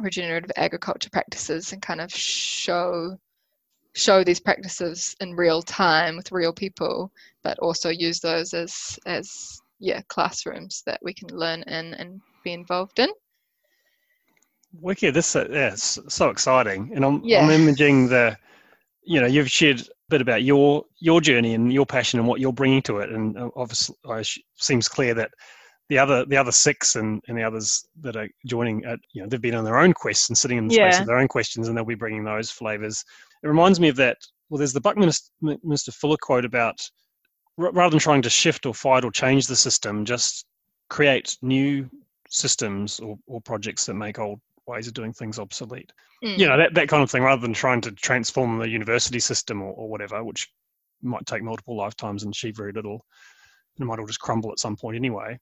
regenerative agriculture practices and kind of show show these practices in real time with real people but also use those as as yeah classrooms that we can learn in and be involved in Wicked. This uh, yeah, so exciting, and I'm Yeah. I'm imaging the, you know, you've shared bit about your your journey and your passion and what you're bringing to it, and uh, obviously, it seems clear that the other the other six and, and the others that are joining, uh, you know, they've been on their own quests and sitting in the space of their own questions, and they'll be bringing those flavors. It reminds me of that. Well, there's the Buckminster Fuller quote about rather than trying to shift or fight or change the system, just create new systems or, or projects that make old ways of doing things obsolete. Mm. You know, that, that kind of thing, rather than trying to transform the university system or, or whatever, which might take multiple lifetimes and achieve very little. It might all just crumble at some point anyway.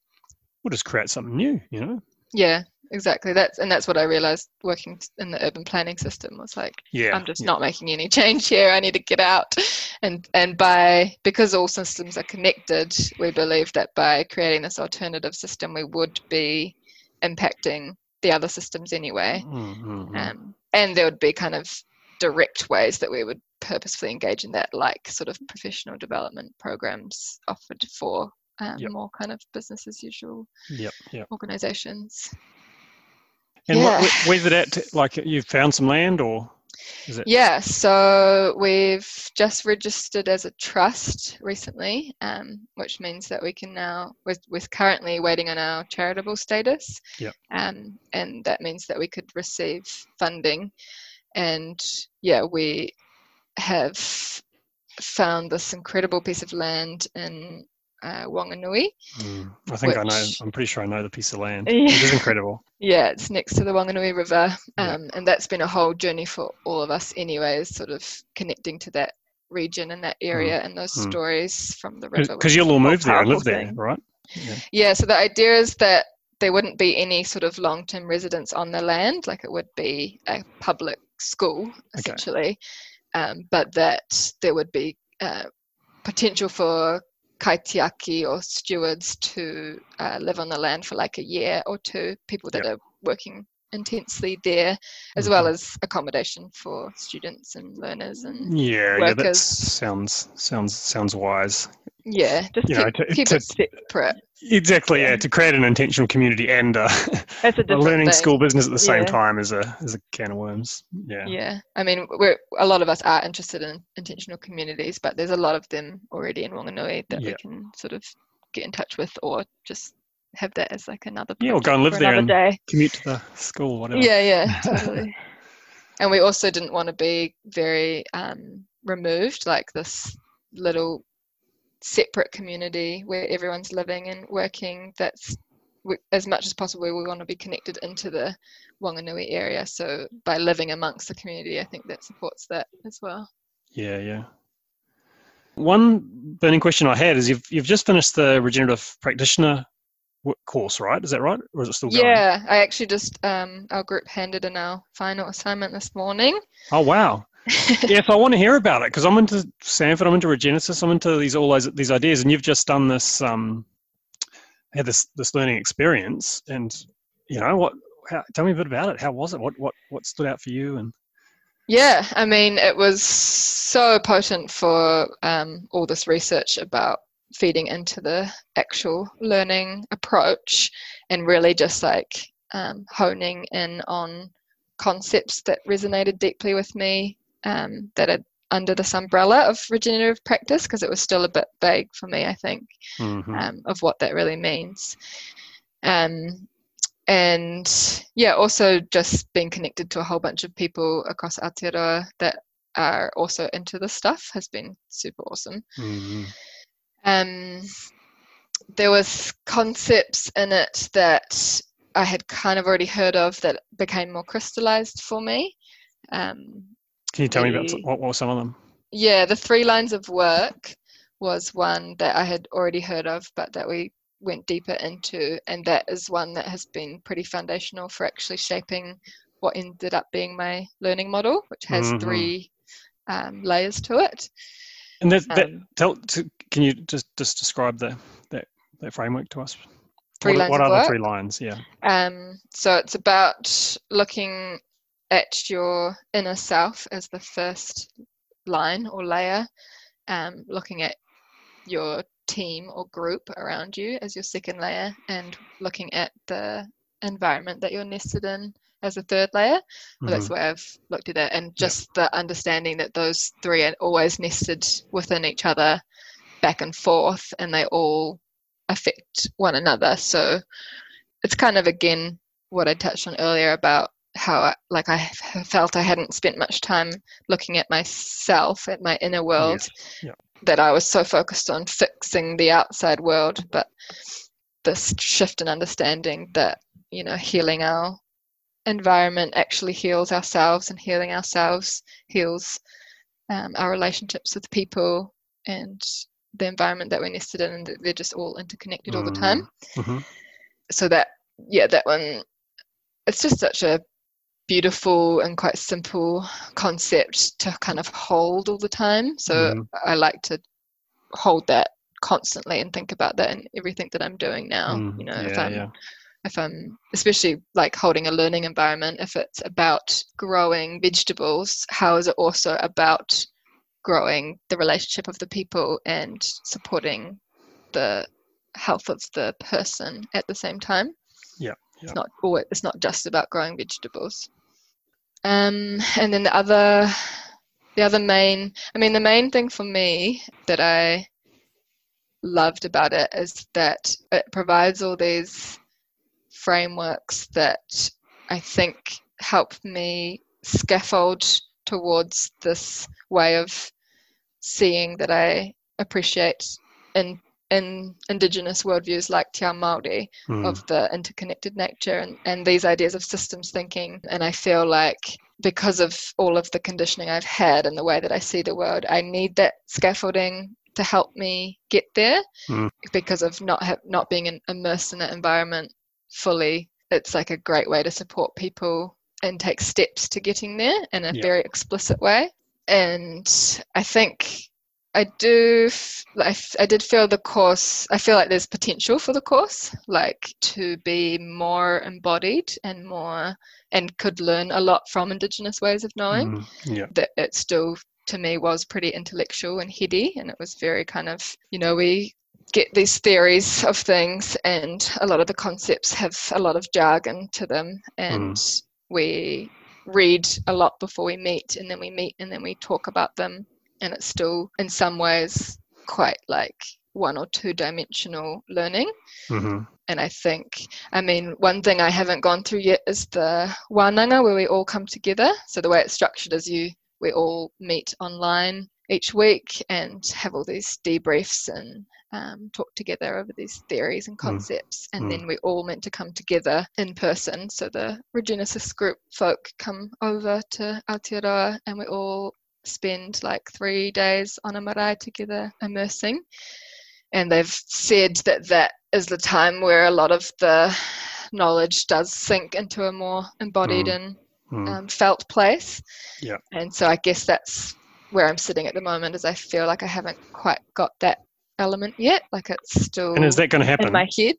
We'll just create something new, you know? yeah exactly that's and that's what i realized working in the urban planning system was like Yeah. i'm just yeah. not making any change here i need to get out and and by because all systems are connected we believe that by creating this alternative system we would be impacting the other systems anyway Mm, mm, mm. um, and there would be kind of direct ways that we would purposefully engage in that like sort of professional development programs offered for um, Yep. more kind of business as usual Yep, yep. organizations And Yeah. what, where's it at? Like, you've found some land or it? Yeah, so we've just registered as a trust recently, um, which means that we can now, we're, we're currently waiting on our charitable status. Yep. Um, and that means that we could receive funding. And yeah, we have found this incredible piece of land in uh, Wanganui. Mm, I think I know. I'm pretty sure I know the piece of land. Yeah. It is incredible. Yeah, it's next to the Wanganui River, Yeah. um, and that's been a whole journey for all of us, anyways. Sort of connecting to that region and that area and those mm. stories from the river. Because which you'll all move there and live there, right? Yeah, so the idea is that there wouldn't be any sort of long-term residence on the land, like it would be a public school essentially, um, but that there would be uh, potential for kaitiaki or stewards to uh, live on the land for like a year or two, people that are working intensely there, as well Mhm. as accommodation for students and learners and Yeah, yeah, that sounds sounds sounds wise. yeah, just You know, keep, to- keep to- it separate. Exactly, yeah. Yeah. To create an intentional community and uh, That's a a learning thing. school business at the same Yeah. time is a is a can of worms. Yeah. Yeah, I mean, we're a lot of us are interested in intentional communities, but there's a lot of them already in Wanganui that Yeah. we can sort of get in touch with, or just have that as like another Yeah, or go and live there another day. Commute to the school, whatever. Yeah, yeah, totally. and we also didn't want to be very um, removed, like this little separate community where everyone's living and working. That's we, as much as possible. We want to be connected into the Wanganui area. So by living amongst the community, I think that supports that as well. Yeah, yeah. One burning question I had is you've you've just finished the regenerative practitioner course, right? Is that right, or is it still going? Yeah, I actually just um, our group handed in our final assignment this morning. Oh wow. yes, I want to hear about it because I'm into Sanford, I'm into Regenesis, I'm into these all those these ideas, and you've just done this um, had this this learning experience, and you know, what? How, tell me a bit about it. How was it? What what what stood out for you? And Yeah, I mean, it was so potent for um, all this research about feeding into the actual learning approach and really just like um, honing in on concepts that resonated deeply with me um, that are under this umbrella of regenerative practice because it was still a bit vague for me, I think, Mhm. um, of what that really means. Um, and yeah, also just being connected to a whole bunch of people across Aotearoa that are also into this stuff has been super awesome. Mhm. Um, there was concepts in it that I had kind of already heard of that became more crystallized for me. Um, Can you tell me about what, were some of them? yeah, the three lines of work was one that I had already heard of, but that we went deeper into, and that is one that has been pretty foundational for actually shaping what ended up being my learning model, which has Mhm. three um, layers to it. And that, that Um, tell, to, can you just just describe the that, that framework to us? Three what, what are the three lines? Yeah. Um, so it's about looking at your inner self as the first line or layer, um, looking at your team or group around you as your second layer, and looking at the environment that you're nested in as a third layer. Well, that's the way I've looked at it, and just the understanding that those three are always nested within each other, back and forth, and they all affect one another. So it's kind of again what I touched on earlier about how I, like i felt I hadn't spent much time looking at myself, at my inner world, Yeah. that I was so focused on fixing the outside world, but this shift in understanding that you know healing our environment actually heals ourselves and healing ourselves heals um, our relationships with people and the environment that we're nested in and that they're just all interconnected all the time Mhm. so that yeah that one it's just such a beautiful and quite simple concept to kind of hold all the time so Mhm. i like to hold that constantly and think about that in everything that i'm doing now Mm, you know if i'm yeah. if I'm especially like holding a learning environment, if it's about growing vegetables, how is it also about growing the relationship of the people and supporting the health of the person at the same time? Yeah, It's not always, it's not just about growing vegetables. Um, and then the other the other main I mean the main thing for me that I loved about it is that it provides all these frameworks that I think help me scaffold towards this way of seeing that I appreciate in in indigenous worldviews like Te Māori Mm. of the interconnected nature and, and these ideas of systems thinking. And I feel like because of all of the conditioning I've had and the way that I see the world, I need that scaffolding to help me get there Mm. because of not have, not being in, immersed in that environment fully. It's like a great way to support people and take steps to getting there in a Yeah. very explicit way. And I think I do. i did feel the course. I feel like there's potential for the course, like to be more embodied and more, and could learn a lot from Indigenous ways of knowing. Mm. Yeah. That it still, to me, was pretty intellectual and heady, and it was very kind of, you know, we get these theories of things, and a lot of the concepts have a lot of jargon to them, and we read a lot before we meet, and then we meet, and then we talk about them and it's still in some ways quite like one or two dimensional learning. Hmm and i think i mean one thing i haven't gone through yet is the wananga where we all come together. So the way it's structured is you we all meet online each week and have all these debriefs and um, talk together over these theories and concepts and Mm. then we all meant to come together in person so the regenesis group folk come over to Aotearoa and we all spend like three days on a marae together immersing and they've said that that is the time where a lot of the knowledge does sink into a more embodied Mm. and Mm. um, felt place. Yeah. And so I guess that's where I'm sitting at the moment is I feel like I haven't quite got that element yet. Like it's still And is that going to happen? in my head.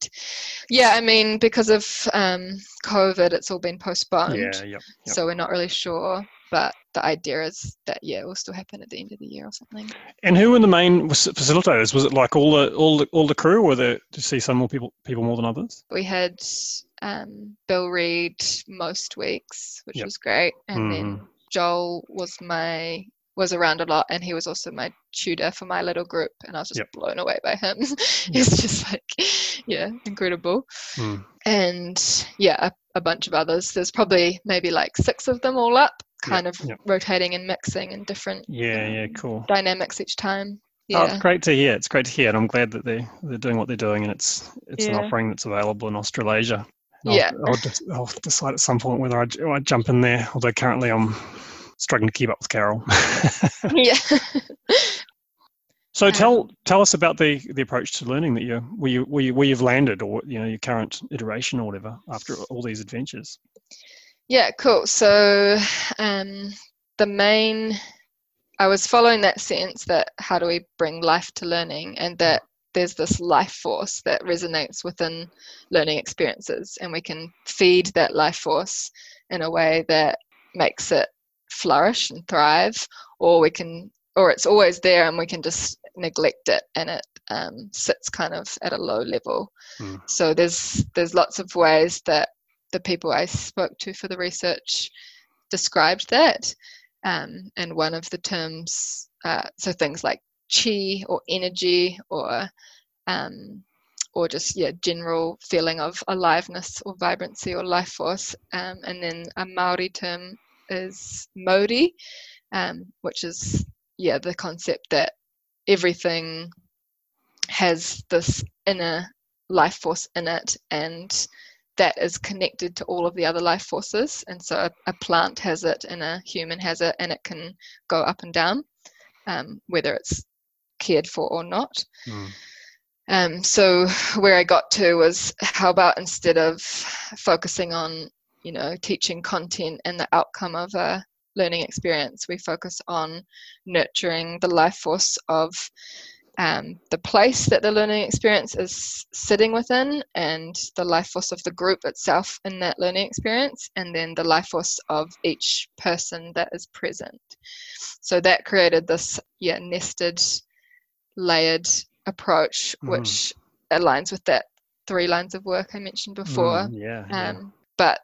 Yeah, I mean, because of um, COVID, it's all been postponed. yeah, yep. yep. So we're not really sure. But the idea is that yeah, it will still happen at the end of the year or something. And who were the main facilitators? Was it like all the all the all the crew, or the, did you see some more people people more than others? We had um, Bill Reed most weeks, which Yep. was great, and Mhm. then Joel was my was around a lot, and he was also my tutor for my little group, and I was just Yep. blown away by him. He's just like, yeah, incredible. Mm. and yeah, a, a bunch of others. There's probably maybe like six of them all up, kind of yep. rotating and mixing and different Yeah, yeah, um, cool. dynamics each time. Oh, it's Yeah, great to hear. It's great to hear, and I'm glad that they they're doing what they're doing, and it's it's an offering that's available in Australasia. And I'll- Yeah. I'll, I'll decide at some point whether I, I jump in there. Although currently I'm struggling to keep up with Carol. yeah. so Um, tell tell us about the the approach to learning that you where you where, you, where you've landed, or you know your current iteration or whatever after all these adventures. Yeah, cool. So um, the main, I was following that sense that how do we bring life to learning, and that there's this life force that resonates within learning experiences, and we can feed that life force in a way that makes it flourish and thrive, or we can, or it's always there and we can just neglect it, and it um, sits kind of at a low level. Mm. So there's there's lots of ways that the people I spoke to for the research described that. Um, and one of the terms, uh, so things like chi or energy or um, or just yeah general feeling of aliveness or vibrancy or life force. Um, and then a Maori term is mauri, um, which is yeah the concept that everything has this inner life force in it and that is connected to all of the other life forces. And so a, a plant has it and a human has it, and it can go up and down, um, whether it's cared for or not. Mm. Um, so where I got to was how about instead of focusing on, you know, teaching content and the outcome of a learning experience, we focus on nurturing the life force of um, the place that the learning experience is sitting within and the life force of the group itself in that learning experience and then the life force of each person that is present so that created this yeah nested layered approach Mhm. which aligns with that three lines of work i mentioned before Mm, yeah, yeah. um, but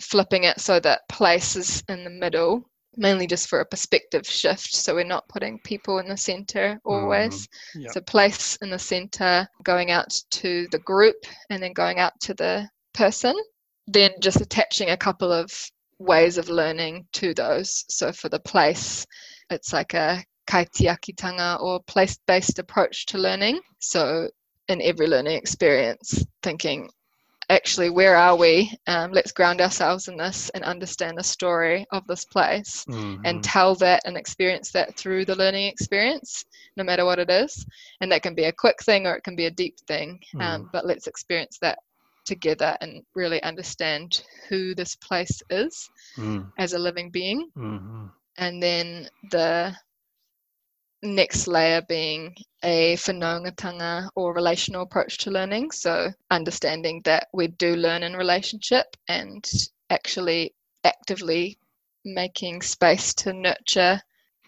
flipping it so that place is in the middle mainly just for a perspective shift so we're not putting people in the center always. Mm-hmm. Yep. so place in the center going out to the group and then going out to the person then just attaching a couple of ways of learning to those. So for the place it's like a kaitiakitanga or place-based approach to learning. So in every learning experience thinking actually where are we? Um, let's ground ourselves in this and understand the story of this place Mhm. and tell that and experience that through the learning experience no matter what it is. And that can be a quick thing or it can be a deep thing um, but let's experience that together and really understand who this place is Mm, as a living being. Mhm. and then the next layer being a whanaungatanga or relational approach to learning. So understanding that we do learn in relationship and actually actively making space to nurture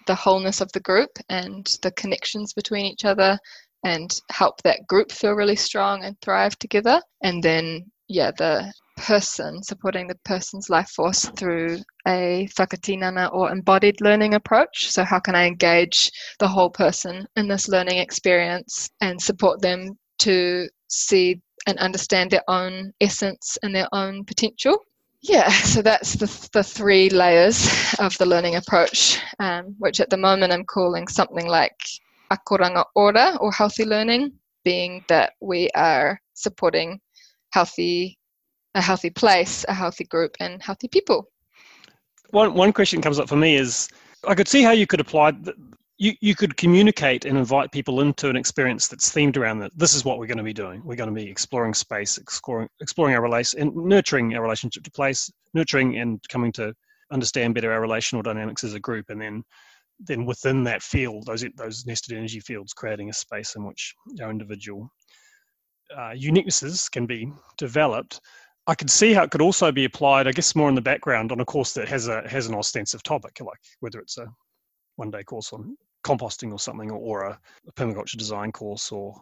the wholeness of the group and the connections between each other and help that group feel really strong and thrive together. And then, yeah, the person supporting the person's life force through a whakatinana or embodied learning approach. So, how can I engage the whole person in this learning experience and support them to see and understand their own essence and their own potential? Yeah, so that's the, the three layers of the learning approach, um, which at the moment I'm calling something like akoranga ora or healthy learning, being that we are supporting healthy a healthy place, a healthy group, and healthy people. One one question comes up for me is I could see how you could apply. You you could communicate and invite people into an experience that's themed around that. This is what we're going to be doing. We're going to be exploring space, exploring exploring our relation, and nurturing our relationship to place, nurturing and coming to understand better our relational dynamics as a group, and then then within that field, those those nested energy fields, creating a space in which our individual uh, uniquenesses can be developed. I could see how it could also be applied, I guess, more in the background on a course that has a has an ostensive topic, like whether it's a one day course on composting or something, or, a, a permaculture design course, or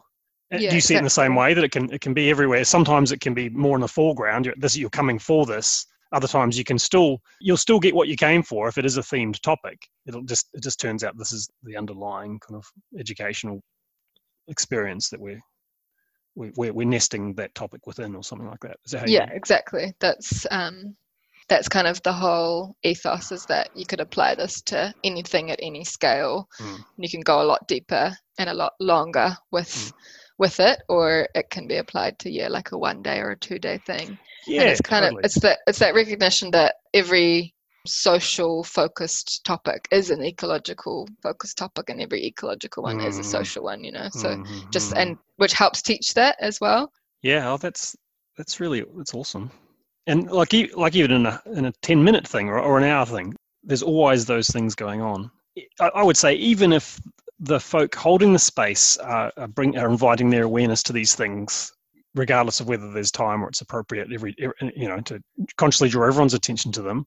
uh, Yeah, do you see it in the same way that it can it can be everywhere? Sometimes it can be more in the foreground. You're, this you're coming for this. Other times you can still you'll still get what you came for if it is a themed topic. It'll just it just turns out this is the underlying kind of educational experience that we're we- we're, we're nesting that topic within or something like that. Is that how you yeah exactly that's um that's kind of the whole ethos is that you could apply this to anything at any scale Mm. and you can go a lot deeper and a lot longer with Mm. with it or it can be applied to yeah like a one day or a two day thing Yeah, and it's kind totally. of it's that it's that recognition that every social focused topic is an ecological focused topic and every ecological one is a Mm. social one you know so just Mhm. and which helps teach that as well yeah, oh, that's that's really that's awesome. And like like even in a in a ten minute thing or, or an hour thing, there's always those things going on. I, I would say even if the folk holding the space are, are bring are inviting their awareness to these things, regardless of whether there's time or it's appropriate, every every- you know to consciously draw everyone's attention to them,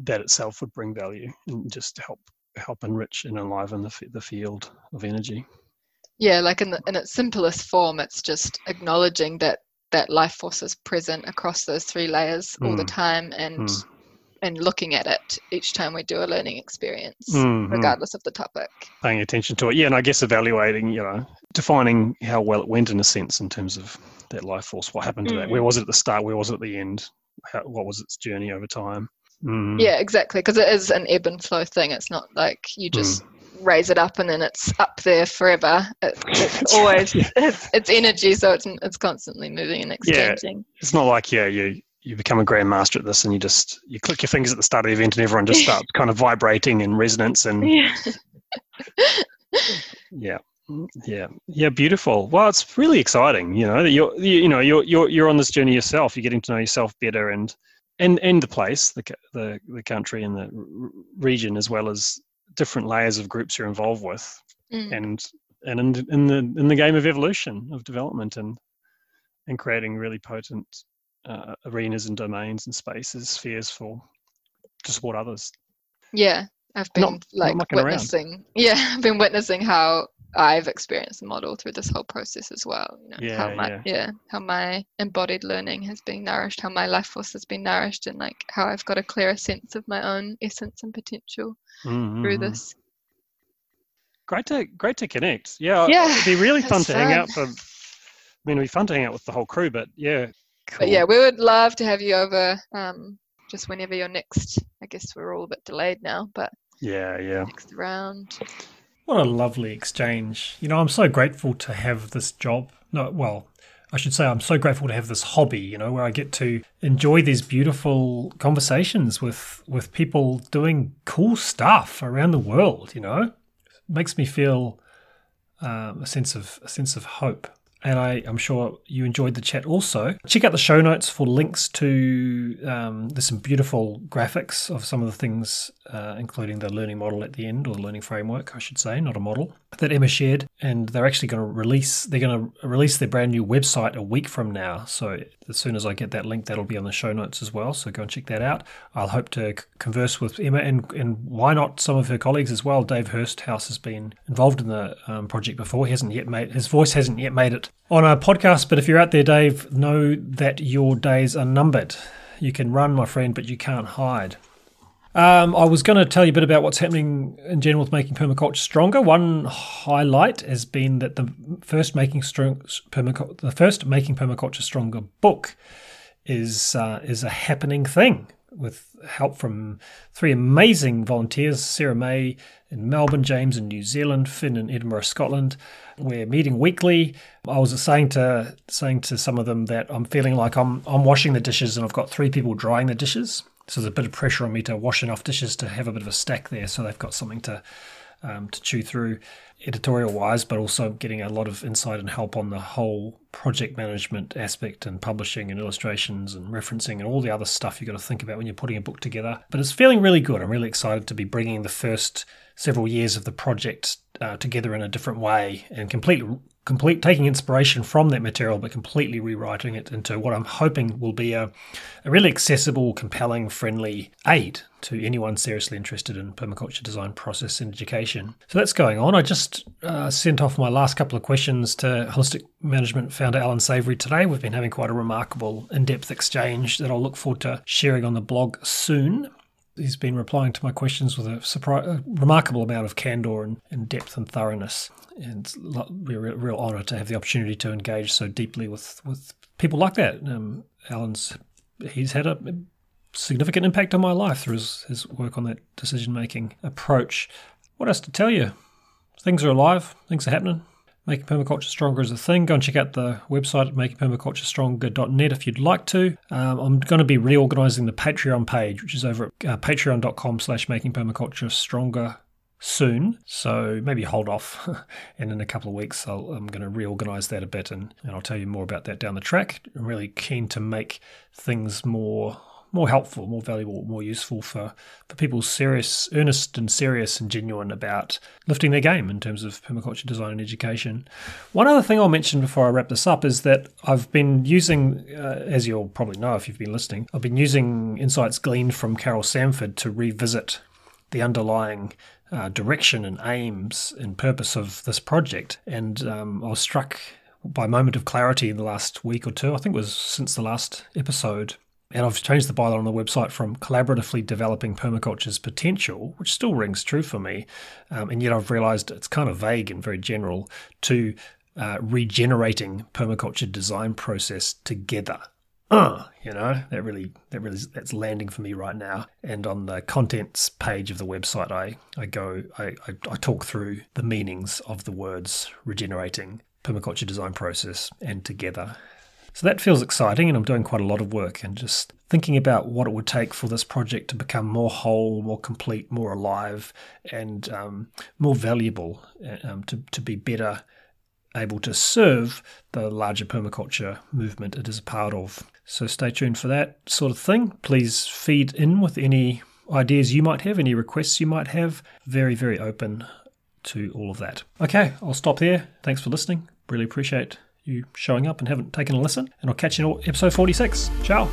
that itself would bring value and just help help enrich and enliven the the field of energy. Yeah, like in the, in its simplest form, it's just acknowledging that that life force is present across those three layers all the Mm. time, and Mm. and looking at it each time we do a learning experience, Mhm. regardless of the topic. paying attention to it. Yeah, and I guess evaluating, you know, defining how well it went in a sense in terms of that life force. What happened to that? Mm. Where was it at the start? Where was it at the end? How, what was its journey over time? Mm. Yeah, exactly, because it is an ebb and flow thing. It's not like you just raise it up and then it's up there forever. It, it's always right, it's, it's energy, so it's it's constantly moving and exchanging. Yeah. It's not like yeah, you you become a grandmaster at this and you just you click your fingers at the start of the event and everyone just starts kind of vibrating in resonance and Yeah. yeah Mm, yeah yeah beautiful well it's really exciting you know that you're you, you know you're, you're you're on this journey yourself you're getting to know yourself better and and and the place the the, the country and the region as well as different layers of groups you're involved with Mm. and and in, in the in the game of evolution of development and and creating really potent uh, arenas and domains and spaces spheres for to support others Yeah, I've been Not- not like around. witnessing. Yeah, I've been witnessing how I've experienced the model through this whole process as well. You know, how Yeah, my yeah. yeah, how my embodied learning has been nourished, how my life force has been nourished, and like how I've got a clearer sense of my own essence and potential through Mhm. this. Great to great to connect. Yeah, Yeah, it'd be really fun to hang fun. out for. I mean, it'd be fun to hang out with the whole crew, but yeah, cool. But yeah, we would love to have you over. Um, just whenever you're next. I guess we're all a bit delayed now, but yeah, yeah. next round. What a lovely exchange. You know, I'm so grateful to have this job. No, well, I should say I'm so grateful to have this hobby, you know, where I get to enjoy these beautiful conversations with with people doing cool stuff around the world, you know. It makes me feel um, a sense of a sense of hope. And I, I'm sure you enjoyed the chat also. Check out the show notes for links to um, there's some beautiful graphics of some of the things, uh, including the learning model at the end, or the learning framework, I should say, not a model, that Emma shared. And they're actually going to release they're going to release their brand new website a week from now. So as soon as I get that link, that'll be on the show notes as well. So go and check that out. I'll hope to converse with Emma and and why not some of her colleagues as well. Dave Hursthouse has been involved in the um, project before. He hasn't yet made his voice hasn't yet made it on our podcast. But if you're out there, Dave, know that your days are numbered. You can run, my friend, but you can't hide. Um, I was going to tell you a bit about what's happening in general with making permaculture stronger. One highlight has been that the first making strong permaculture, the first making permaculture stronger book is uh, is a happening thing with help from three amazing volunteers: Sarah May in Melbourne, James in New Zealand, Finn in Edinburgh, Scotland. We're meeting weekly. I was saying to saying to some of them that I'm feeling like I'm I'm washing the dishes and I've got three people drying the dishes. So there's a bit of pressure on me to wash enough dishes to have a bit of a stack there, so they've got something to um, to chew through editorial wise, but also getting a lot of insight and help on the whole project management aspect and publishing and illustrations and referencing and all the other stuff you've got to think about when you're putting a book together. But it's feeling really good. I'm really excited to be bringing the first several years of the project uh, together in a different way and completely complete taking inspiration from that material but completely rewriting it into what I'm hoping will be a, a really accessible, compelling, friendly aid to anyone seriously interested in permaculture design process and education. So that's going on. I just uh, sent off my last couple of questions to Holistic Management founder Allan Savory today. We've been having quite a remarkable in-depth exchange that I'll look forward to sharing on the blog soon he's been replying to my questions with a, surprise, a remarkable amount of candor and, and, depth and thoroughness. And it's a real, real honour to have the opportunity to engage so deeply with, with people like that. Um, Allan's he's had a significant impact on my life through his, his work on that decision making approach. What else to tell you? Things are alive. Things are happening. Making Permaculture Stronger is a thing. Go and check out the website at makingpermaculturestronger.net if you'd like to. Um, I'm going to be reorganizing the Patreon page, which is over at uh, patreon.com slash makingpermaculturestronger soon. So maybe hold off. and in a couple of weeks, i am going to reorganize that a bit and, and I'll tell you more about that down the track. I'm really keen to make things more more helpful, more valuable, more useful for, for people serious, earnest and serious and genuine about lifting their game in terms of permaculture design and education. One other thing I'll mention before I wrap this up is that I've been using, uh, as you'll probably know if you've been listening, I've been using insights gleaned from Carol Sanford to revisit the underlying uh, direction and aims and purpose of this project. And um, I was struck by a moment of clarity in the last week or two. I think it was since the last episode and I've changed the byline on the website from collaboratively developing permaculture's potential, which still rings true for me, um, and yet I've realized it's kind of vague and very general, to uh, regenerating permaculture design process together. Uh, you know, that really, that really, that's landing for me right now. And on the contents page of the website, I, I go, I, I, I talk through the meanings of the words regenerating, permaculture design process, and together. So that feels exciting, and I'm doing quite a lot of work and just thinking about what it would take for this project to become more whole, more complete, more alive, and um, more valuable uh, um, to, to be better able to serve the larger permaculture movement it is a part of. So stay tuned for that sort of thing. Please feed in with any ideas you might have, any requests you might have. Very, very open to all of that. Okay, I'll stop there. Thanks for listening. Really appreciate you showing up and haven't taken a listen. And I'll catch you in episode 46. Ciao.